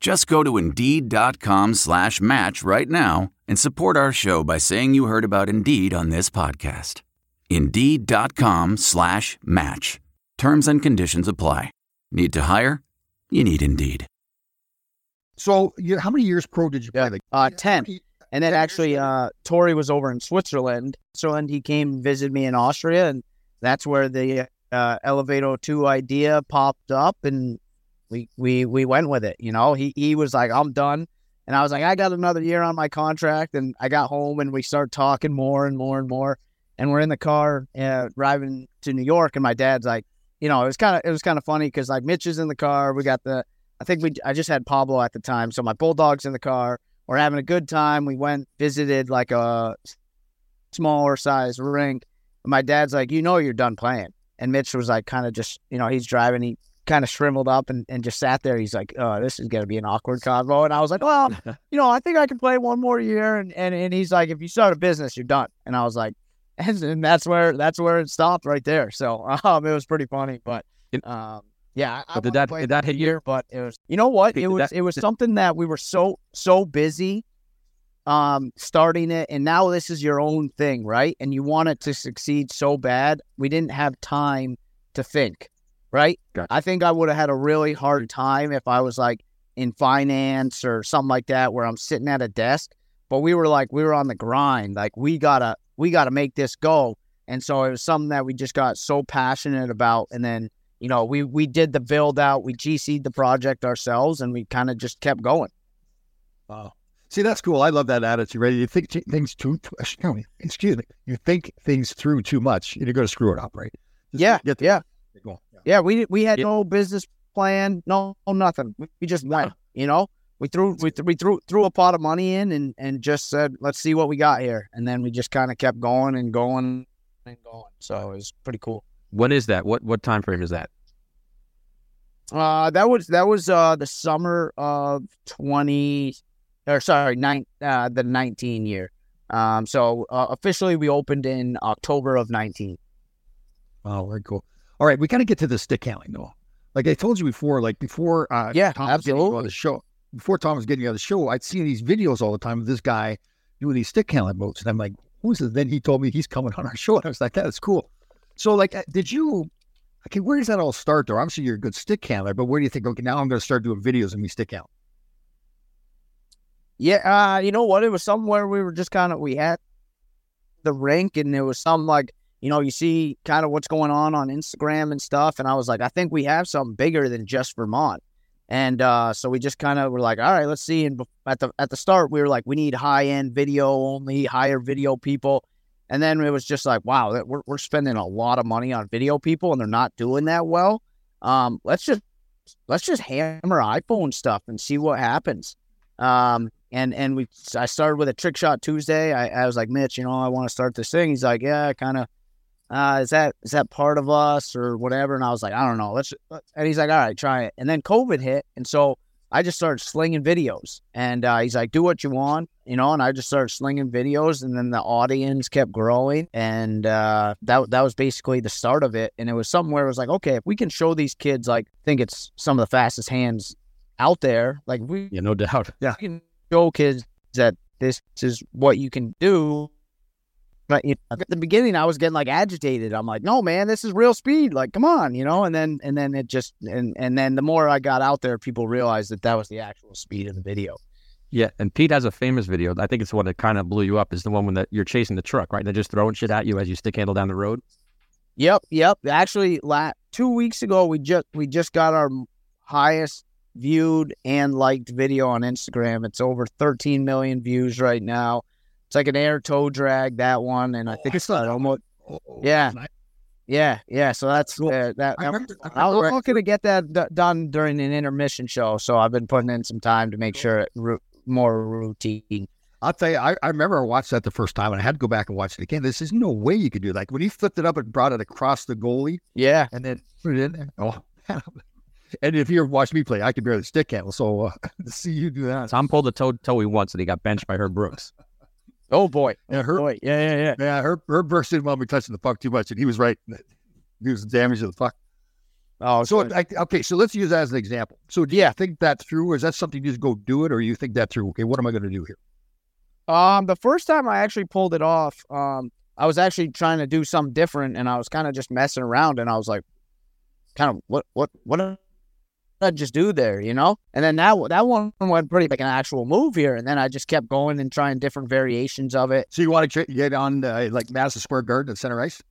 S7: Just go to Indeed.com slash match right now and support our show by saying you heard about Indeed on this podcast. Indeed.com slash match. Terms and conditions apply. Need to hire? You need Indeed.
S2: So, you, how many years pro did you play? Like,
S4: uh, ten. And then actually, uh, Torrey was over in Switzerland. Switzerland, he came and visited me in Austria, and that's where the uh, Elev802 idea popped up, and we we we went with it. You know, he he was like, "I'm done," and I was like, "I got another year on my contract," and I got home, and we start talking more and more and more, and we're in the car uh, driving to New York, and my dad's like, you know, it was kind of it was kind of funny because like Mitch is in the car, we got the I think we I just had Pablo at the time, so my bulldog's in the car. We're having a good time. We went visited like a smaller size rink. My dad's like, you know, you're done playing. And Mitch was like, kind of just, you know, he's driving. He kind of shriveled up and, and just sat there. He's like, oh, this is going to be an awkward convo. And I was like, well, you know, I think I can play one more year. And, and, and he's like, if you start a business, you're done. And I was like, and, and that's where, that's where it stopped right there. So um, it was pretty funny, but, um, yeah, I,
S3: But did that- did that hit
S4: another
S3: you?
S4: year, But it was, you know what?
S3: Did
S4: It was,
S3: that-
S4: it was
S3: did-
S4: something that we were so, so busy um starting it and now this is your own thing right and you want it to succeed so bad we didn't have time to think right
S3: Gotcha.
S4: i think i would have had a really hard time if i was like in finance or something like that where i'm sitting at a desk but we were like we were on the grind like we gotta we gotta make this go and so it was something that we just got so passionate about and then you know we we did the build out we gc'd the project ourselves and we kind of just kept going
S2: Wow. See, that's cool. I love that attitude. Right? You think things too. too excuse me. Excuse me. You think things through too much, you're going to screw it up, right? Just
S4: Yeah,
S2: Get the,
S4: yeah.
S2: get going.
S4: Yeah. We we had
S3: Yeah.
S4: no business plan, no, no nothing. We, we just went, you know. We threw we, th- we threw threw a pot of money in and and just said, let's see what we got here, and then we just kind of kept going and going and going. So it was pretty cool.
S3: When is that? What what time frame is that?
S4: Uh, that was that was uh the summer of twenty, or sorry, nine uh the nineteen year. Um, so uh, officially we opened in October of nineteen.
S2: Oh, very cool. All right, we got to get to the stick handling though. Like I told you before, like before, uh,
S4: Yeah,
S2: Tom was getting on
S4: absolutely.
S2: the show. Before Tom was getting on the show, I'd seen these videos all the time of this guy doing these stick handling boats, and I'm like, who's this? Then he told me he's coming on our show, and I was like, that's cool. So, like, uh, did you? Okay, where does that all start? Though obviously you're a good stick handler, but where do you think? Okay, now I'm going to start doing videos and me stick handle.
S4: Yeah, uh, you know what? It was somewhere we were just kind of we had the rink, and there was some like you know you see kind of what's going on on Instagram and stuff, and I was like, I think we have something bigger than just Vermont, and uh, so we just kind of were like, all right, let's see. And at the at the start, we were like, we need high end video only, higher video people, and then it was just like, wow, we're we're spending a lot of money on video people, and they're not doing that well. Um, let's just let's just hammer iPhone stuff and see what happens. Um, and and we I started with a trick shot Tuesday. I, I was like, Mitch, you know, I want to start this thing. He's like, yeah, kind of uh, is that is that part of us or whatever? And I was like, I don't know. Let's. And he's like, all right, try it. And then COVID hit, and so I just started slinging videos. And uh, he's like, do what you want, you know. And I just started slinging videos, and then the audience kept growing, and uh, that that was basically the start of it. And it was something where it was like, okay, if we can show these kids, like, I think it's some of the fastest hands out there, like we,
S3: Yeah, no doubt.
S4: yeah, we can show kids that this is what you can do. But you know, at the beginning, I was getting like agitated. I'm like, no, man, this is real speed. Like, come on, you know. And then, and then it just, and and then the more I got out there, people realized that that was the actual speed of the video.
S3: Yeah, and Pete has a famous video. I think it's the one that kind of blew you up. Is the one when that you're chasing the truck, right? They're just throwing shit at you as you stick handle down the road.
S4: Yep, yep. Actually, la- two weeks ago, we just we just got our highest viewed and liked video on Instagram. It's over 13 million views right now. It's like an air toe drag that one, and I think it's not almost. Yeah, yeah, yeah. So that's uh, that.
S2: I remember- I
S4: I was
S2: remember-
S4: looking to get that d- done during an intermission show, so I've been putting in some time to make sure it ru- more routine.
S2: I'll tell you, I, I remember I watched that the first time and I had to go back and watch it again. There's just no way you could do it. Like when he flipped it up and brought it across the goalie
S4: Yeah,
S2: and then put it in there. Oh, and if you ever watch me play, I could barely stick handle. So uh, to see you do that.
S3: Tom pulled a toe toey once and he got benched by Herb Brooks.
S4: Oh boy.
S2: Yeah, Herb,
S4: boy. Yeah, yeah, yeah.
S2: yeah, her Herb Brooks didn't want me touching the puck too much, and he was right. He was damage to the puck.
S4: Oh,
S2: So. I, okay, so let's use that as an example. So, do you think that through, or is that something you just go do it, or you think that through? Okay, what am I going to do here?
S4: Um, the first time I actually pulled it off, um, I was actually trying to do something different, and I was kind of just messing around, and I was like, kind of what, what, what I just do there, you know? And then that that one went pretty like an actual move here, and then I just kept going and trying different variations of it.
S2: So, you want to get on uh, like Madison Square Garden at center ice?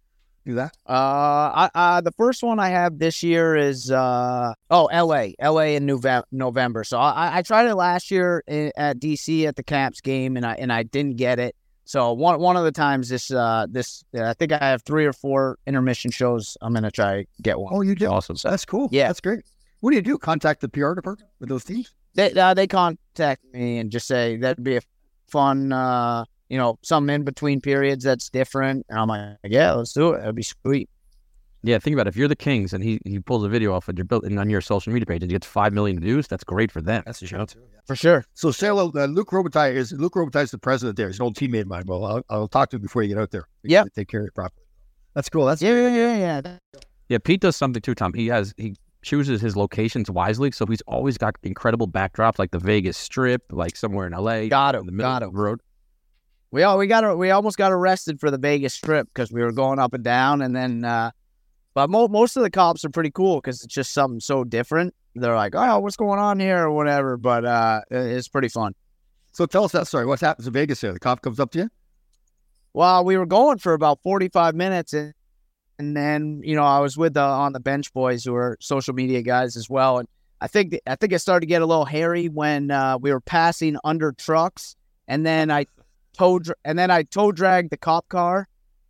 S2: Do that?
S4: Uh, I, uh, the first one I have this year is uh oh L.A. L.A. in November. November. So I, I tried it last year i- at D.C. at the Caps game, and I and I didn't get it. So one one of the times this uh this I think I have three or four intermission shows. I'm gonna try get one.
S2: Oh, you did?
S3: Awesome.
S2: That's cool.
S4: Yeah.
S2: That's great. What do you do? Contact the PR department with those teams?
S4: They uh, they contact me and just say that'd be a fun uh you know some in between periods that's different. And I'm like yeah, let's do it. That'd be sweet.
S3: Yeah, think about it. If you're the Kings and he, he pulls a video off and you're built and on your social media page and you get five million views, that's great for them.
S2: That's a
S3: you know?
S4: For sure.
S2: So, say hello. Uh, Luc Robitaille is Luc Robitaille is the president there. He's an old teammate of mine. Well, I'll, I'll talk to him before you get out there.
S4: Yeah,
S2: Take care of it properly. That's cool. That's
S4: Yeah, yeah, yeah, yeah.
S3: Yeah, Pete does something too, Tom. He has he chooses his locations wisely, so he's always got incredible backdrops like the Vegas Strip, like somewhere in LA.
S4: Got
S3: in
S4: him,
S3: the middle
S4: got
S3: of the road.
S4: We all we got we almost got arrested for the Vegas Strip because we were going up and down, and then uh, but mo- most of the cops are pretty cool because it's just something so different. They're like, oh, what's going on here or whatever, but uh, it- it's pretty fun.
S2: so. Tell us that story. What happens in Vegas? here? the cop comes up to you.
S4: Well, we were going for about forty five minutes, and and then you know I was with the on the bench boys who are social media guys as well, and I think I think it started to get a little hairy when uh, we were passing under trucks, and then I tow and then I tow dragged the cop car,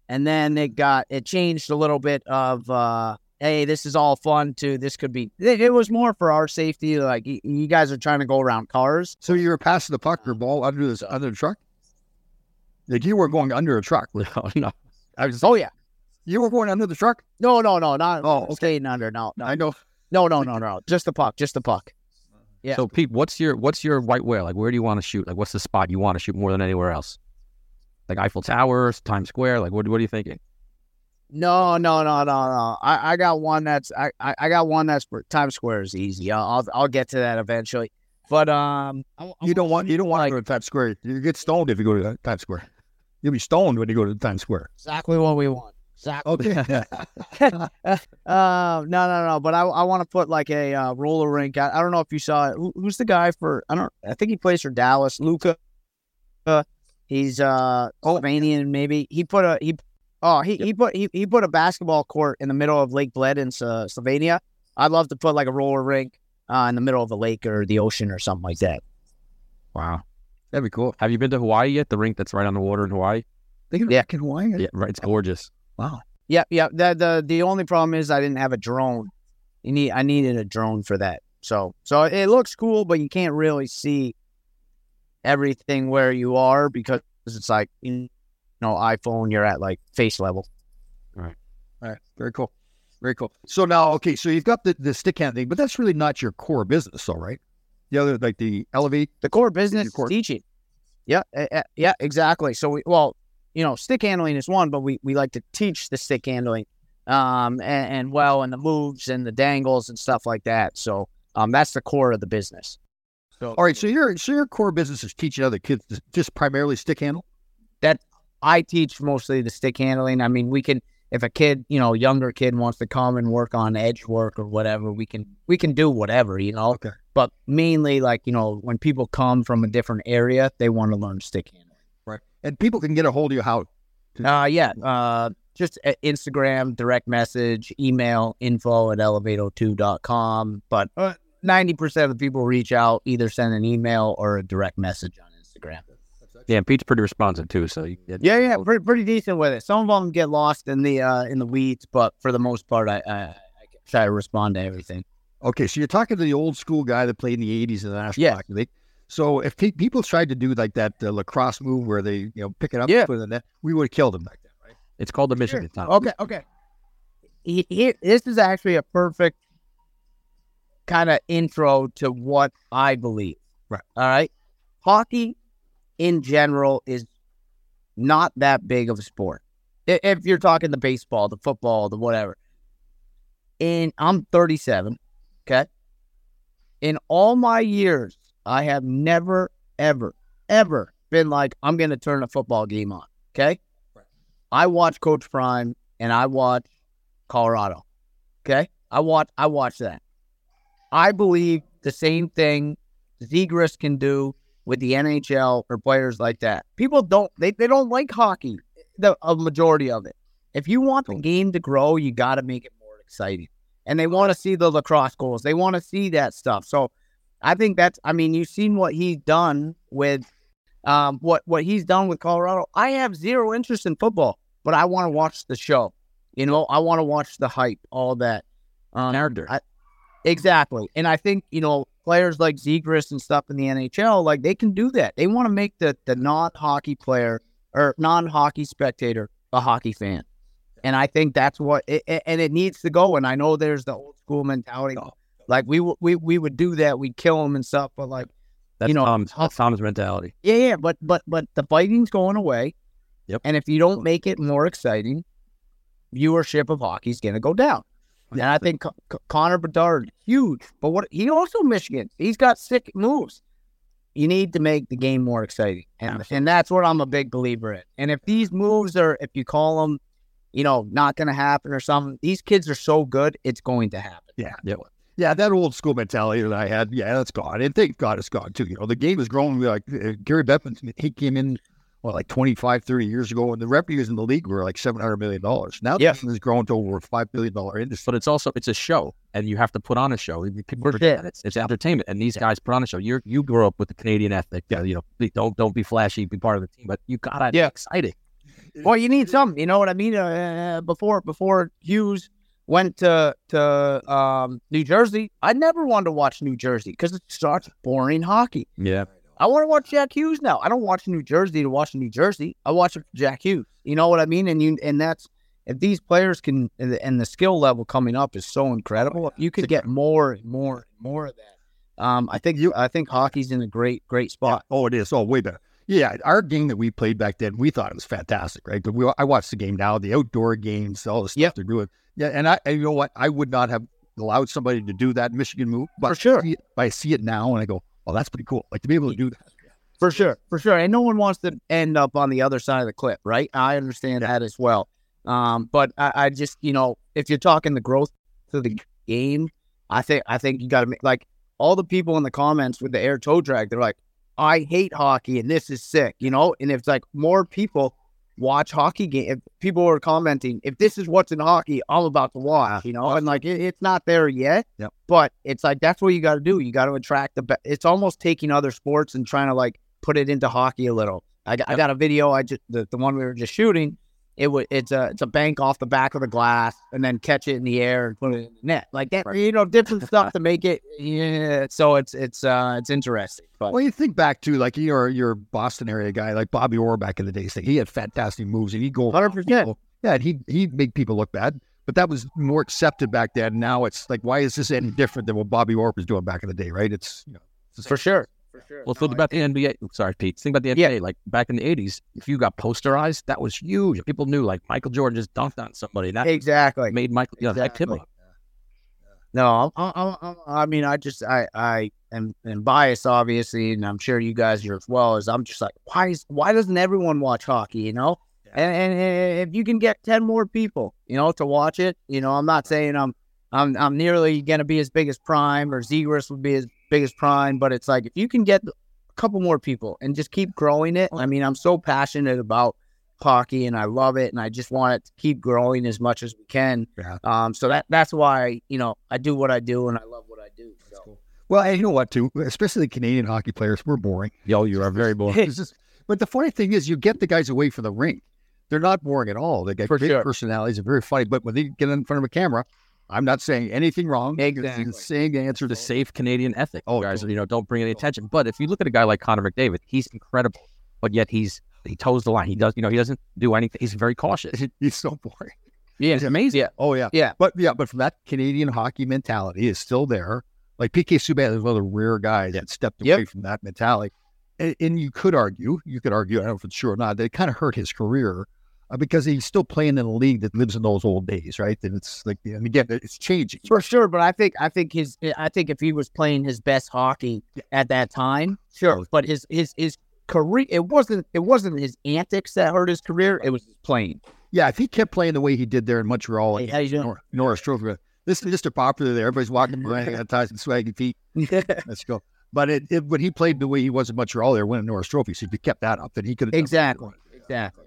S4: and then it got it changed a little bit of uh, hey this is all fun too. This could be it, it was more for our safety. Like y- you guys are trying to go around cars.
S2: So you were passing the puck or ball under this other truck. Like you were going under a truck.
S3: No, no.
S2: I was.
S4: Oh yeah,
S2: You were going under the truck.
S4: no no no not
S2: Oh, okay.
S4: staying under no no
S2: I know.
S4: no no no no just the puck just the puck. Yeah.
S3: So Pete, what's your what's your white whale? Like where do you want to shoot? Like what's the spot you want to shoot more than anywhere else? Like Eiffel Towers, Times Square. Like what what are you thinking?
S4: No, no, no, no, no. I, I got one that's I, I I got one that's Times Square is easy. I'll, I'll I'll get to that eventually. But um, I, I
S2: You don't want. You don't want
S4: like
S2: to go to Times Square. You get stoned if you go to Times Square. You'll be stoned when you go to Times Square.
S4: exactly what we want. Exactly.
S2: Okay.
S4: uh, no, no, no. But I I want to put like a uh, roller rink. I, I don't know if you saw it. Who, who's the guy for? I don't. I think he plays for Dallas. Luka. Uh, he's uh Slovenian maybe. He put a he. Oh, he, he put he, he put a basketball court in the middle of Lake Bled in uh, Slovenia. I'd love to put like a roller rink uh, in the middle of the lake or the ocean or something like that.
S3: Wow.
S2: That'd be cool.
S3: Have you been to Hawaii yet? The rink that's right on the water in Hawaii.
S2: They can
S4: Yeah.
S2: in Hawaii.
S3: Yeah, right. It's gorgeous.
S2: Wow.
S4: Yeah, yeah. The the the only problem is I didn't have a drone. You need I needed a drone for that. So so it looks cool, but you can't really see everything where you are because it's like you know iPhone. You're at like face level.
S3: Right.
S2: All right. Very cool. Very cool. So now, okay, so you've got the, the stick hand thing, but that's really not your core business, though, right? The other, like the elevate.
S4: The core business
S2: Your core-
S4: is teaching. Yeah, eh, eh, yeah, exactly. So we well, you know, stick handling is one, but we we like to teach the stick handling, um, and, and well, and the moves and the dangles and stuff like that. So um, that's the core of the business. So
S2: All right. So your so your core business is teaching other kids just primarily stick handle.
S4: that I teach mostly the stick handling. I mean, we can if a kid, you know, younger kid wants to come and work on edge work or whatever, we can we can do whatever, you know.
S2: Okay.
S4: But mainly, like you know, when people come from a different area, they want to learn stick handling.
S2: Right. And people can get a hold of you how?
S4: Uh, yeah. Uh, just uh, Instagram, direct message, email, info at elev802.com. But uh, 90% of the people reach out, either send an email or a direct message on Instagram.
S3: Yeah, Pete's pretty responsive too. So you get,
S4: Yeah, yeah, pretty, pretty decent with it. Some of them get lost in the uh, in the weeds, but for the most part, I, I, I try to respond to everything.
S2: Okay, so you're talking to the old school guy that played in the '80s in the National
S4: Yeah.
S2: Hockey League. So if pe- people tried to do like that uh, lacrosse move where they you know pick it up,
S4: Yeah.
S2: and put it in the net, we would have killed them back then, right?
S3: it's called the Michigan Tunnel.
S4: Okay, okay. He- he- this is actually a perfect kind of intro to what I believe.
S2: Right.
S4: All right. Hockey in general is not that big of a sport. If you're talking the baseball, the football, the whatever. And I'm 37. Okay. In all my years, I have never, ever, ever been like, I'm going to turn a football game on. Okay. I watch Coach Prime and I watch Colorado. Okay. I watch I watch that. I believe the same thing Zegras can do with the NHL or players like that. People don't they, they don't like hockey, the a majority of it. If you want the game to grow, you gotta make it more exciting. And they want to see the lacrosse goals. They want to see that stuff. So I think that's I mean, you've seen what he's done with um what what he's done with Colorado. I have zero interest in football, but I want to watch the show. You know, I want to watch the hype, all that. Um,
S3: Character.
S4: I- exactly. And I think, you know, players like Zegras and stuff in the NHL, like they can do that. They want to make the the non hockey player or non hockey spectator a hockey fan. And I think that's what, it, it- and it needs to go. And I know there's the old school mentality, like we we we would do that, we'd kill them and stuff. But like,
S3: That's
S4: you know,
S3: Tom's, that's Tom's mentality.
S4: yeah, yeah, but but but the fighting's going away.
S3: Yep.
S4: And if you don't make it more exciting, viewership of hockey's going to go down. And I think Co- Co- Connor Bedard huge, but what he also Michigan. He's got sick moves. You need to make the game more exciting, and and that's what I'm a big believer in. And if these moves are, if you call them, you know, not going to happen or something, these kids are so good, it's going to happen.
S2: Yeah.
S3: Yep.
S2: Yeah, that old school mentality that I had, yeah, that's gone. And thank God it's gone too. You know, the game has growing. Like uh, Gary Bettman, he came in, well, like 25, 30 years ago, and the revenues in the league were like $700 million. Now
S4: Yeah.
S2: the game has grown to over a $5 billion industry.
S3: But it's also it's a show, and you have to put on a show. You- People forget
S4: sure.
S3: It's, it's entertainment, and these guys put on a show. You you grew up with the Canadian ethic. Yeah. You know, be- don't don't be flashy, be part of the team, but you gotta
S4: Yeah.
S3: be exciting.
S4: Well, you need something. You know what I mean? Uh, before before Hughes went to to um, New Jersey, I never wanted to watch New Jersey because it starts boring hockey.
S3: Yeah.
S4: I want to watch Jack Hughes now. I don't watch New Jersey to watch New Jersey. I watch it for Jack Hughes. You know what I mean? And you and that's if these players can and the, and the skill level coming up is so incredible. If you could get more and more and more of that, um, I think you I think hockey's in a great great spot.
S2: Oh, it is. Oh, way better. Yeah, our game that we played back then, we thought it was fantastic, right? But we, I watched the game now, the outdoor games, all the stuff
S4: Yep.
S2: they're doing. Yeah, and I, you know what? I would not have allowed somebody to do that Michigan move, but
S4: For sure.
S2: I see it, I see it now, and I go, "Oh, that's pretty cool!" Like to be able to do that.
S4: For sure, for sure. And no one wants to end up on the other side of the cliff, right? I understand that as well. Um, but I, I just, you know, if you're talking the growth to the game, I think I think you got to make like all the people in the comments with the air toe drag. They're like, I hate hockey and this is sick, you know. And if it's like more people watch hockey game, if people are commenting, if this is what's in hockey, I'm about to watch, you know. And like it, it's not there yet,
S2: Yep.
S4: but it's like that's what you got to do. You got to attract the. Be- it's almost taking other sports and trying to like put it into hockey a little. I, got I got a video. I just the, the one we were just shooting. It was it's a it's a bank off the back of the glass and then catch it in the air and put it in the net like that. You know, different stuff to make it. Yeah, so it's it's uh it's interesting. But
S2: Well, you think back to like your your Boston area guy, like Bobby Orr back in the day. Say he had fantastic moves, and he'd go
S4: 100%.
S2: Yeah, and he he'd make people look bad, but that was more accepted back then. Now it's like, why is this any different than what Bobby Orr was doing back in the day? Right? It's you know, it's the same.
S4: For sure.
S3: Well, think about the NBA. Sorry, Pete. Think about the NBA. Like back in the '80s, if you got posterized, that was huge. People knew like Michael Jordan just dunked on somebody. That
S4: Exactly.
S3: made Michael, you know, hyped him
S4: Exactly.
S3: up.
S4: No, I'm, I'm, I'm, I mean, I just, I, I am, am biased, obviously, and I'm sure you guys are as well. As I'm just like, why is, why doesn't everyone watch hockey? You know, and, and, and if you can get ten more people, you know, to watch it, you know, I'm not saying I'm, I'm, I'm nearly gonna be as big as Prime or Zegras would be as big as Prime, but it's like if you can get a couple more people and just keep growing it. I mean, I'm so passionate about hockey and I love it and I just want it to keep growing as much as we can.
S2: Yeah.
S4: Um, so that that's why you know I do what I do and I love what I do. So.
S2: Well, and you know what, too, especially the Canadian hockey players, we're boring.
S3: Yo, you are very boring.
S2: Just- but the funny thing is, you get the guys away from the rink. They're not boring at all. They got
S4: For
S2: great
S4: sure.
S2: personalities. They're very funny. But when they get in front of a camera, I'm not saying anything wrong.
S4: Exactly.
S2: I'm saying answer
S3: the
S2: to
S3: safe Canadian ethic.
S2: Oh,
S3: guys,
S2: totally.
S3: you know, don't bring any attention. But if you look at a guy like Connor McDavid, he's incredible, but yet he's he toes the line. He does, you know, he doesn't do anything. He's very cautious.
S2: He's so boring.
S3: Yeah, it's amazing.
S4: Yeah.
S2: Oh yeah,
S4: Yeah.
S2: But yeah, but from that Canadian hockey mentality is still there. Like PK Subban is one of the rare guys that stepped away
S4: Yep.
S2: from that mentality. And, and you could argue, you could argue, I don't know if it's true or not, that it kind of hurt his career uh, because he's still playing in a league that lives in those old days, right? And it's like, I mean, again, it's changing.
S4: For sure, but I think I think his I think if he was playing his best hockey at that time, sure. But his his his career it wasn't it wasn't his antics that hurt his career. It was his playing.
S2: Yeah, if he kept playing the way he did there in Montreal,
S4: Hey, how you doing?
S2: Nor- Norris Trophy, this is Mr. Popular there. Everybody's walking around, got ties and swaggy feet. Let's go. But it, it, when he played the way he was in Montreal, there winning Norris Trophy. So if he kept that up, then he could have
S4: exactly, exactly.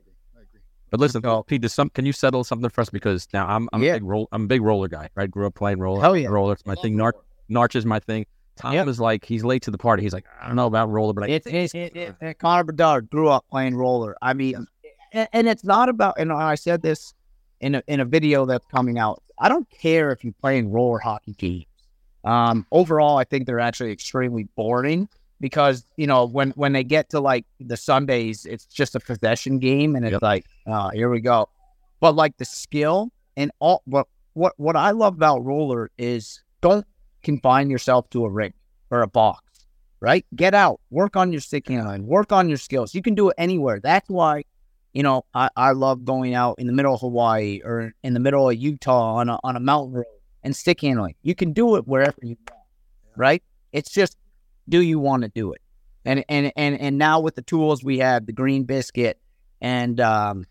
S3: But listen, Pete, does some can you settle something for us? Because now I'm I'm
S4: Yeah.
S3: a big roll I'm a big roller guy, right? Grew up playing roller.
S4: Hell yeah.
S3: roller. It's my thing. Narch Narch is my thing. Tom
S4: Yep.
S3: is like he's late to the party. He's like I don't know about roller, but I
S4: it, it, it, Connor Bedard grew up playing roller. I mean, and, and it's not about. And I said this in a in a video that's coming out. I don't care if you're playing roller hockey games. Um, overall, I think they're actually extremely boring because you know when when they get to like the Sundays, it's just a possession game, and it's like, oh, here we go. But like the skill and all, what what what I love about roller is don't confine yourself to a ring or a box right? Get out, work on your stick handling, work on your skills. You can do it anywhere. That's why, you know, I, I love going out in the middle of Hawaii or in the middle of Utah on a, on a mountain road and stick handling. You can do it wherever you want, right? It's just, do you want to do it? And and and and now with the tools we have, the green biscuit and um,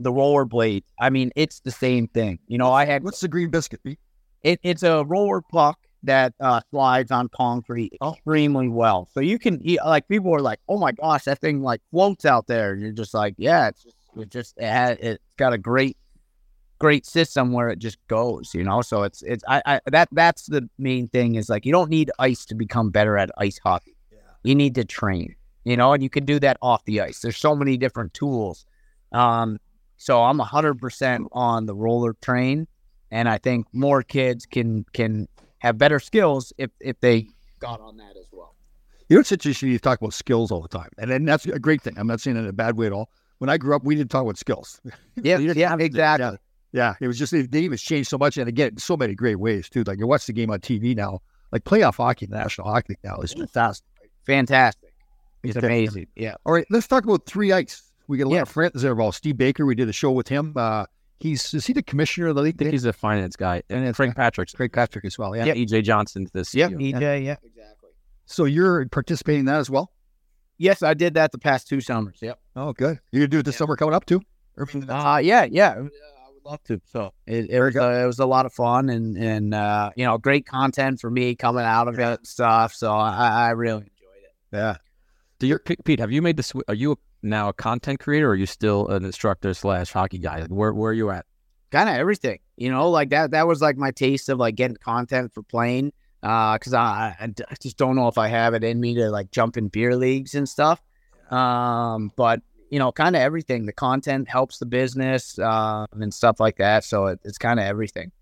S4: the roller blade. I mean, it's the same thing. You know, I had
S2: What's the green biscuit? Pete?
S4: it, it's a roller puck that uh, slides on concrete extremely well. So you can like people are like, "Oh my gosh, that thing like floats out there." And you're just like, "Yeah, it's just it just it has, it's got a great great system where it just goes." You know, so it's it's I, I that that's the main thing is like you don't need ice to become better at ice hockey. You need to train. You know, and you can do that off the ice. There's so many different tools. Um, so I'm hundred percent on the roller train and I think more kids can can have better skills if if they got on that as well.
S2: You know, it's interesting. You talk about skills all the time, and, and that's a great thing. I'm not saying it in a bad way at all. When I grew up, we didn't talk about skills.
S4: Yeah, yeah, exactly.
S2: Yeah, yeah. It was just the game has changed so much, and again, in so many great ways too. Like you watch the game on TV now, like playoff hockey, National Hockey League now is mm. fantastic.
S4: Fantastic. It's
S2: Okay.
S4: amazing. Yeah.
S2: All right, let's talk about 3Ice. We get a lot
S4: Yeah.
S2: of friends there involved. Steve Baker, we did a show with him. Uh, he's is he the commissioner of the league?
S3: I think he's a finance guy. And Frank Patrick's
S2: Craig Patrick as well. Yeah.
S3: yeah, EJ Johnson's this.
S4: Yep.
S3: CEO.
S4: EJ. Yeah. Exactly.
S2: So you're participating in that as well?
S4: Yes, I did that the past two summers. Yep.
S2: Oh, good. You gonna do it this summer coming up too? Or, I mean,
S4: Uh, yeah, yeah. I would love to. So it, it was uh, it was a lot of fun and and uh, you know great content for me coming out of it and stuff. So I, I really enjoyed it.
S2: yeah.
S3: Do you, Pete? Have you made the? swi- Are you now a content creator, or are you still an instructor slash hockey guy? Like, Where Where are you at?
S4: kind of everything you know like that that was like my taste of like getting content for playing uh because I just don't know if i have it in me to like jump in beer leagues and stuff um but you know kind of everything the content helps the business uh, and stuff like that so it, it's kind of everything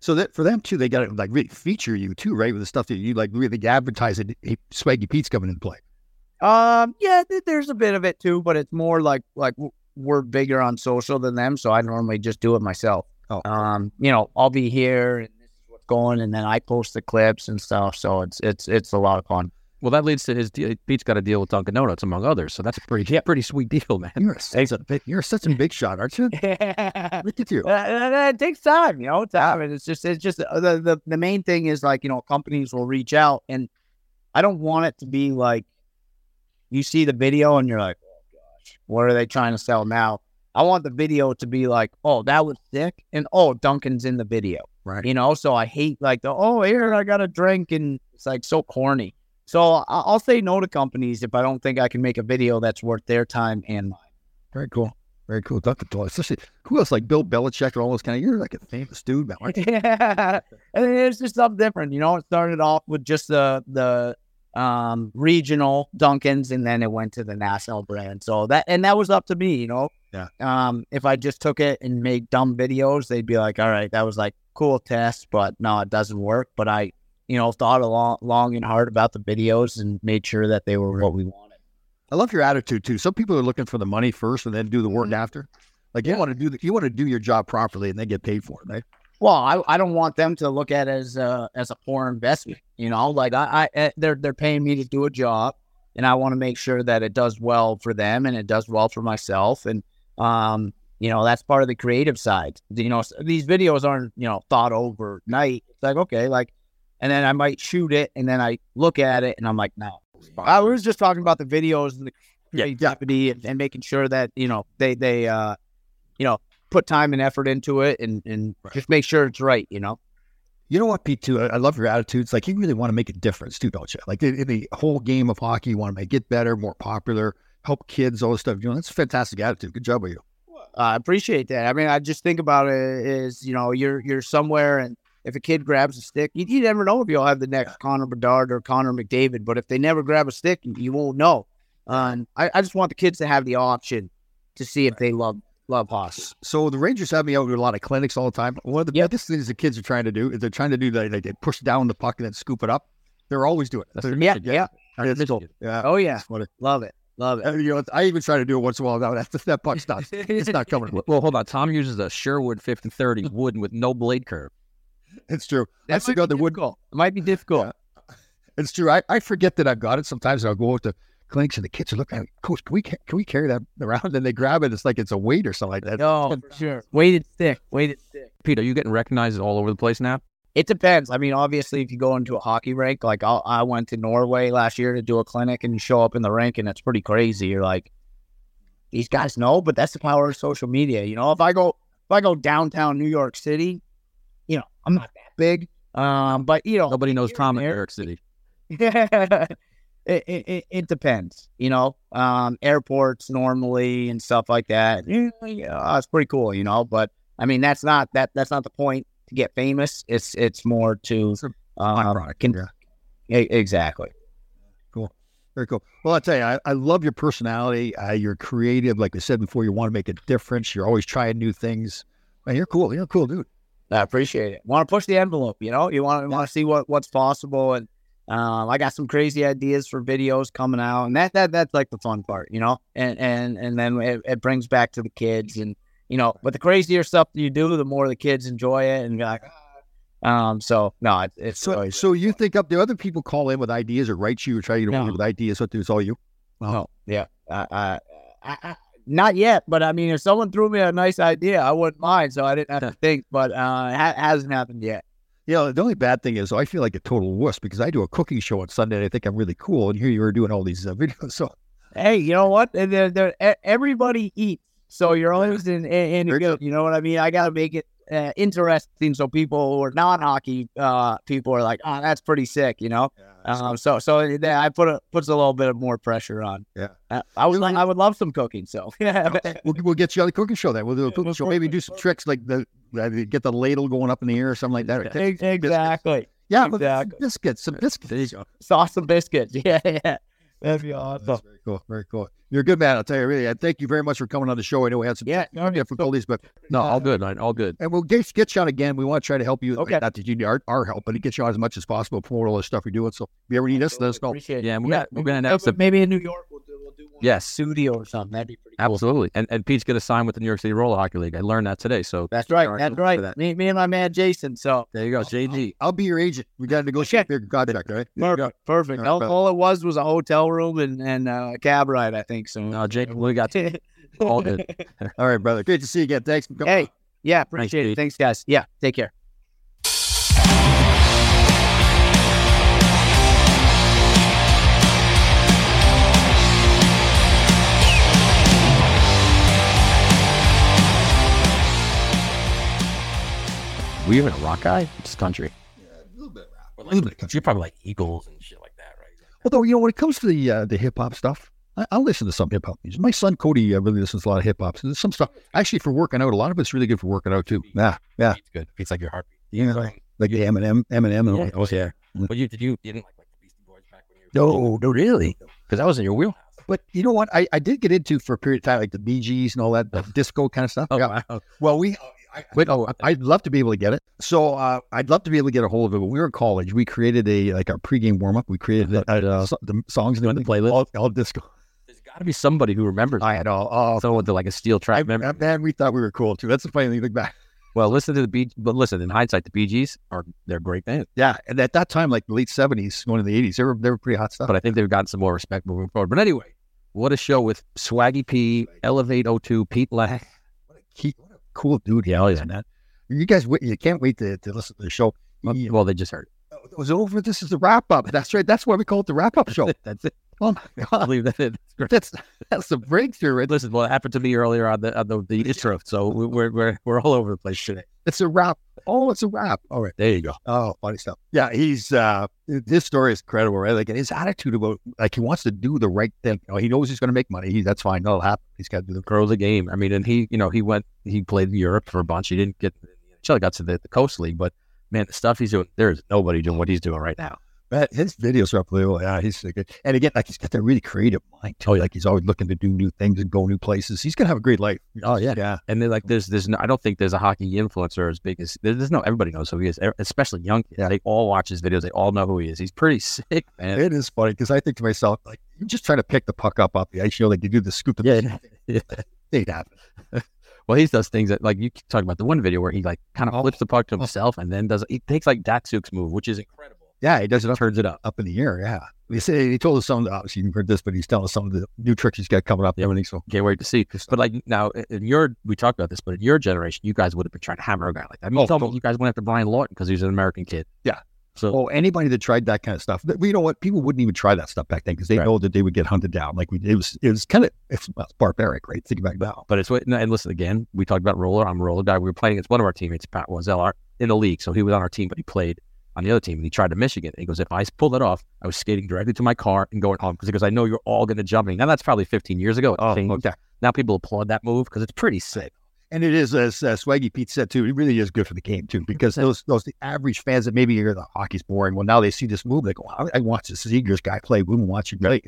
S2: So that for them too, they got to like really feature you too, right? With the stuff that you like really advertise it. Hey, Swaggy Pete's coming in play.
S4: Um yeah th- there's a bit of it too but it's more like like we're bigger on social than them, so I normally just do it myself.
S2: Oh.
S4: Um, you know, I'll be here and this is what's going, and then I post the clips and stuff. So it's it's it's a lot of fun.
S3: Well, that leads to his. de- Pete's got a deal with Dunkin' Donuts among others, so that's a pretty pretty sweet deal, man.
S2: You're such a big, you're such a big shot, aren't you? Look at you.
S4: Uh, it takes time, you know. Time. And It's just, it's just uh, the, the the main thing is like you know companies will reach out, and I don't want it to be like you see the video and you're like, oh gosh, what are they trying to sell now? I want the video to be like, oh, that was sick, and oh, Dunkin's in the video,
S2: right?
S4: You know, so I hate like the oh here I got a drink, and it's like so corny. So I'll say no to companies if I don't think I can make a video that's worth their time and mine.
S2: Very cool. Very cool. Dunkin' Donuts. Especially who else like Bill Belichick or all those kind of. You're like a famous dude, man.
S4: yeah, and it's just something different. You know, it started off with just the the um regional Dunkins, and then it went to the national brand. So that and that was up to me. You know,
S2: Yeah.
S4: Um, if I just took it and made dumb videos, they'd be like, "All right, that was like cool test, but no, it doesn't work." But I, you know, thought a long, long and hard about the videos and made sure that they were what we wanted.
S2: I love your attitude too. Some people are looking for the money first and then do the work after. Like you want to do the, you want to do your job properly and then get paid for it, right?
S4: Well, I, I don't want them to look at it as a as a poor investment. You know, like I, I eh, they're they're paying me to do a job, and I want to make sure that it does well for them and it does well for myself. And um, you know, that's part of the creative side. You know, these videos aren't you know thought overnight. It's like okay, like, and then I might shoot it, and then I look at it, and I'm like, no. I was just talking about the videos and the creativity and, and making sure that you know they they uh you know put time and effort into it and and just make sure it's right. You know.
S2: You know what, Pete? Too, I love your attitude. It's like you really want to make a difference too, don't you? Like in, the whole game of hockey, you want to make it better, more popular, help kids, all this stuff. You know, that's a fantastic attitude. Good job with you.
S4: I appreciate that. I mean, I just think about it is, you know, you're you're somewhere and if a kid grabs a stick, you, you never know if you'll have the next Connor Bedard or Connor McDavid. But if they never grab a stick, you, won't know. Uh, and I, I just want the kids to have the option to see if they love love hockey.
S2: So the Rangers have me out to a lot of clinics all the time. One of the biggest things the kids are trying to do is they're trying to do like they, they push down the puck and then scoop it up. They're always doing it.
S4: Yeah, yeah.
S2: It's cool. Yeah.
S4: Oh yeah, love it, love it.
S2: Uh, you know, I even try to do it once in a while. Now that that puck's not, it's not coming.
S3: Well, hold on. Tom uses a Sherwood 5030 wooden with no blade curve.
S2: It's true. That's
S4: That
S2: still
S4: might
S2: got
S4: be
S2: the wood.
S4: It might be difficult.
S2: It's true. I, I forget that I've got it. Sometimes I'll go out to clinics and the kids are looking at me, Coach, can we can we carry that around? And they grab it. It's like it's a weight or something like that.
S4: No, for sure. Weighted stick, weighted stick.
S3: Pete, are you getting recognized all over the place now?
S4: It depends. I mean, obviously, if you go into a hockey rink, like I'll, I went to Norway last year to do a clinic, and you show up in the rink, and it's pretty crazy. You're like, these guys know, but that's the power of social media. You know, if I go if I go downtown New York City, you know, I'm not that big, um, but you know,
S3: Nobody knows Tom in New York City.
S4: it, it, it, it depends. You know, um, airports normally and stuff like that. Yeah, yeah, it's pretty cool. You know, but I mean, that's not that that's not the point to get famous. It's it's more to um, con- E- exactly.
S2: Cool. Very cool. Well, I'll tell you, I, I love your personality. Uh, you're creative. Like I said before, you want to make a difference. You're always trying new things. Man, you're cool. You're a cool dude.
S4: I appreciate it. Want to push the envelope, you know? You want to want to see what what's possible, and um, I got some crazy ideas for videos coming out, and that that that's like the fun part, you know. And and and then it, it brings back to the kids, and you know, but the crazier stuff you do, the more the kids enjoy it, and be like, "Ah." um. So no, it, it's
S2: So,
S4: always-
S2: so you think up? the other people call in with ideas or write you or try to over with ideas? What do it's all you?
S4: Oh, yeah. I, I, I, I, not yet, but I mean, if someone threw me a nice idea, I wouldn't mind. So I didn't have to think, but uh, it ha- hasn't happened yet.
S2: You know, the only bad thing is I feel like a total wuss because I do a cooking show on Sunday and I think I'm really cool. And here you are doing all these uh, videos. So
S4: Hey, you know what? They're, they're, everybody eats, so you're always in, in, in good. You know what I mean? I got to make it uh, interesting so people who are non-hockey uh, people are like, oh, that's pretty sick, you know. um, so so that I put a puts a little bit of more pressure on.
S2: Yeah,
S4: uh, I would like I would love some cooking. So yeah,
S2: we'll, we'll get you on the cooking show then. We'll do a cooking show. Maybe do some tricks like the get the ladle going up in the air or something like that.
S4: exactly.
S2: Yeah,
S4: exactly.
S2: biscuits, some biscuits. There you go.
S4: Sauce and biscuits. Yeah, yeah. That'd be awesome.
S2: Very cool. Very cool. You're a good man. I'll tell you, really. I thank you very much for coming on the show. I know we had some
S4: yeah,
S2: difficulties, but
S3: No, all good, man. All good.
S2: and we'll get, get you on again. We want to try to help you.
S4: Okay.
S2: Not that you need our, our help, but to get you on as much as possible, promote all the stuff you're doing. So if you ever need us, let us know.
S4: Appreciate it.
S3: Yeah, and we're
S4: Yeah,
S3: we're gonna
S4: maybe-
S3: announce the
S4: maybe in New York we'll do we'll do
S3: Yes.
S4: studio or something. That'd be pretty cool.
S3: Absolutely. And and Pete's gonna sign with the New York City Roller Hockey League. I learned that today. So
S4: That's right. That's
S3: for
S4: right.
S3: that.
S4: Me, me and my man Jason. So
S3: there you go, JG.
S2: I'll be your agent. We got to negotiate your contract, right?
S4: perfect. Perfect.
S2: All,
S4: all it was was a hotel room and and uh, a cab ride. I think so.
S3: No, Jake, we got all good.
S2: All right, brother. Great to see you again. Thanks. for
S4: Hey, yeah, appreciate
S3: Pete.
S4: it. Thanks, guys. Yeah, take care.
S3: Were you even a rock guy? Just country.
S2: a little bit of rap.
S3: Or
S2: A little bit of country.
S3: You're probably like Eagles and shit like that, right?
S2: Although you know, when it comes to the uh, the hip hop stuff, I, I'll listen to some hip hop music. My son Cody uh, really listens to a lot of hip hop. So there's some stuff actually for working out. A lot of it's really good for working out too. Yeah, yeah.
S3: It's good. It's like your heartbeat.
S2: Yeah, like the Eminem, Eminem, and all
S3: Yeah.
S2: Yeah.
S3: But you did you, you didn't like, like the Beastie Boys back when you were
S2: No, no, really.
S3: because that was in your wheelhouse.
S2: But you know what? I, I did get into for a period of time, like the Bee Gees and all that the disco kind of stuff.
S3: Oh
S2: yeah.
S3: wow.
S2: Well, we. I,
S3: Wait, oh,
S2: I'd love to be able to get it. So uh, I'd love to be able to get a hold of it. When we were in college, we created a like our pregame warm up. We created uh, uh, so- the songs and
S3: the playlist?
S2: all, all disco.
S3: Got to be somebody who remembers.
S2: I had all. all
S3: someone with like a steel trap
S2: I,
S3: memory.
S2: Uh, man, we thought we were cool too. That's the funny thing. Look back.
S3: Well, listen to the Bee, but listen. In hindsight, the Bee Gees are they're great band,
S2: Yeah, and at that time, like the late seventies, going to the eighties, they were they were pretty hot stuff.
S3: but I think they've gotten some more respect moving forward. But anyway, what a show with Swaggy P, Elevate 02, Pete Lang.
S2: he, what a cool dude Yeah, is, man. You guys, you can't wait to, to listen to the show.
S3: Well, they just heard.
S2: Oh, it was over. This is the wrap up. That's right. That's why we call it the wrap up show.
S3: That's it.
S2: Oh my
S3: I
S2: god,
S3: believe that. It's great.
S2: that's that's the breakthrough. Right?
S3: Listen, well, it happened to me earlier on the on the, the intro, so we- we're we're we're all over the place today.
S2: It's a wrap. Oh, it's a wrap. All right.
S3: There you go.
S2: Oh, funny stuff. Yeah, he's uh his story is incredible, right? Like his attitude about like he wants to do the right thing. You know, he knows he's gonna make money. He, that's fine. That'll happen. He's gotta do the
S3: Grow the game. I mean, and he, you know, he went, he played in Europe for a bunch. He didn't get, until he got to the, the Coast League, but man, the stuff he's doing, there's nobody doing what he's doing right now.
S2: Man, his videos are unbelievable. Yeah, he's so good. And again, like he's got that really creative mind too. Oh, like he's always looking to do new things and go new places. He's gonna have a great life.
S3: Oh yeah,
S2: Yeah.
S3: And then like there's there's no, I don't think there's a hockey influencer as big as there's, there's no everybody knows who he is, especially young kids.
S2: Yeah.
S3: They all watch his videos. They all know who he is. He's pretty sick, man.
S2: It is funny because I think to myself, like, you're just trying to pick the puck up off the ice. You know, like you do the scoop.
S3: Yeah. Yeah.
S2: Ain't happening.
S3: Well, he does things that like you talk about the one video where he like kind of oh. flips the puck to oh. himself and then does he takes like Datsyuk's move, which is incredible.
S2: Yeah, he does it up,
S3: Turns it up.
S2: up in the air. Yeah. He said he told us some. Obviously, you've heard this, but he's telling us some of the new tricks he's got coming up. and everything. So
S3: Can't wait to see. But like now, in your we talked about this, but in your generation, you guys would have been trying to hammer a guy like that. I mean,
S2: Oh,
S3: you told me you guys went after Brian Lawton because he was an American kid.
S2: Yeah.
S3: So
S2: Oh, anybody that tried that kind of stuff, you know what? People wouldn't even try that stuff back then because they
S3: Right.
S2: know that they would get hunted down. Like we, it was, it was kind of it's, well, it's barbaric, right? Think back now.
S3: But it's what, and listen again, we talked about roller. I'm a roller guy. We were playing against one of our teammates, Pat Wazell, in the league. So he was on our team, but he played on the other team and he tried to Michigan. And he goes, if I pull that off, I was skating directly to my car and going home because he goes, I know you're all going to jump me. Now that's probably 15 years ago.
S2: Oh, okay.
S3: Now people applaud that move because it's pretty sick.
S2: And it is, as uh, Swaggy Pete said too, it really is good for the game too, because those those the average fans that maybe hear the hockey's boring. Well, now they see this move, they go, I, I watch this Zegras guy play. We want to watch him play.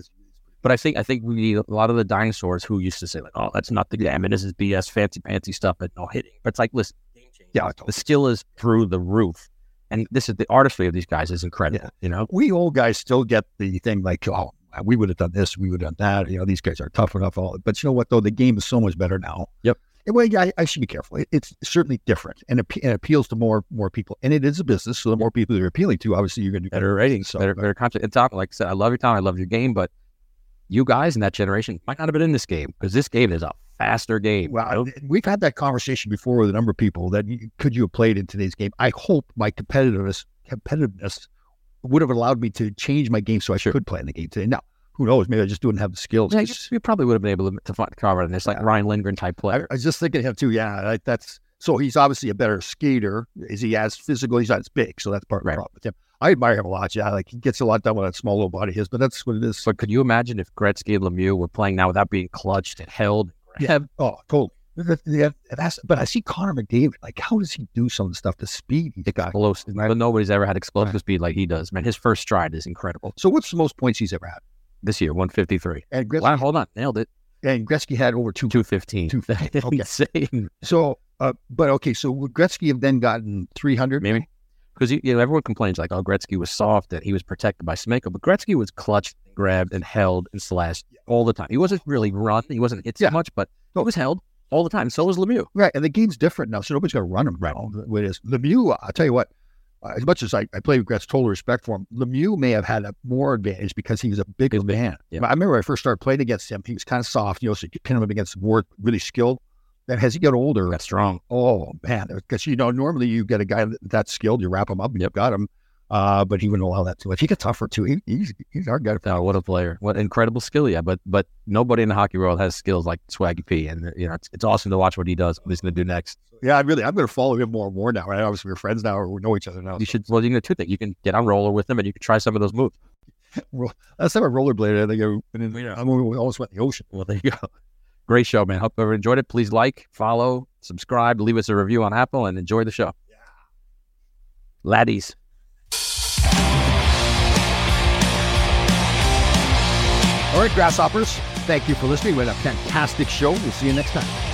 S3: But I think I think we need a lot of the dinosaurs who used to say like, "Oh, that's not the game, and this is BS, fancy pantsy stuff, and no hitting." But it's like, listen,
S2: Yeah,
S3: the skill is through the roof, and this is the artistry of these guys is incredible. You know,
S2: we old guys still get the thing like, oh, we would have done this, we would have done that. You know, these guys are tough enough. All, but you know what though, the game is so much better now.
S3: Yep.
S2: And, well, yeah, I, I should be careful. It, it's certainly different and, and appeals to more more people. And it is a business, so the more people you're appealing to, obviously you're going to do
S3: better ratings,
S2: So,
S3: better, better content. And Tom, like I said, I love your time, I love your game, but you guys in that generation might not have been in this game because this game is a faster game.
S2: Well, we've had that conversation before with a number of people that you, could you have played in today's game? I hope my competitiveness competitiveness would have allowed me to change my game so I could play in the game today. Now, who knows? Maybe I just didn't have the skills.
S3: Yeah, you, you probably would have been able to, to find cover in this, like Ryan Lindgren type player.
S2: I was just thinking of him too. Yeah, like that's so he's obviously a better skater. Is he as physical? He's not as big, so that's part of the problem with him. I admire him a lot. Yeah, like he gets a lot done with that small little body of his, but that's what it is.
S3: But could you imagine if Gretzky and Lemieux were playing now without being clutched and held?
S2: Yeah. Oh, totally. That- that's, but I see Connor McDavid. Like, how does he do some of the stuff? The speed he's got.
S3: Explosive. But nobody's ever had explosive speed like he does. Man, his first stride is incredible.
S2: So, what's the most points he's ever had?
S3: This year, 153.
S2: And Gretzky,
S3: Wow, hold on. Nailed it.
S2: and Gretzky had over two.
S3: 215.
S2: 215. Okay.
S3: Insane.
S2: So, uh, but okay, so would Gretzky have then gotten three hundred?
S3: Maybe. Because you, you know everyone complains like, oh, Gretzky was soft and he was protected by Semenko, but Gretzky was clutched, grabbed, and held and slashed all the time. He wasn't really run, he wasn't hit
S2: Yeah.
S3: much, but he was held all the time. So was Lemieux.
S2: Right, and the game's different now, so nobody's going to run him right. With his Lemieux, I'll tell you what. uh, As much as I, I play with Gretz, total respect for him, Lemieux may have had a more advantage because he was a bigger man.
S3: yeah.
S2: I remember when I first started playing against him, he was kind of soft, you know, so you could pin him up against the board, really skilled. Then as he got older,
S3: Got strong.
S2: Oh man, because you know normally you get a guy that, that's skilled, you wrap him up, and you've got him. Uh, but he wouldn't allow that too much. He got tougher too. He, he's he's our guy.
S3: Oh, what a player! What incredible skill, yeah. But but nobody in the hockey world has skills like Swaggy P, and you know it's, it's awesome to watch what he does. What he's going to do next.
S2: Yeah, I really, I'm going to follow him more and more now. Right? Obviously, we're friends now, or we know each other now.
S3: You should. Well, you can do two things. You can get on roller with him, and you can try some of those moves.
S2: Last time I rollerbladed, I think I, and then, I almost went in the ocean.
S3: Well, there you go. Great show, man. Hope you enjoyed it. Please like, follow, subscribe, leave us a review on Apple, and enjoy the show. Yeah. Laddies.
S2: All right, grasshoppers. Thank you for listening. We had a fantastic show. We'll see you next time.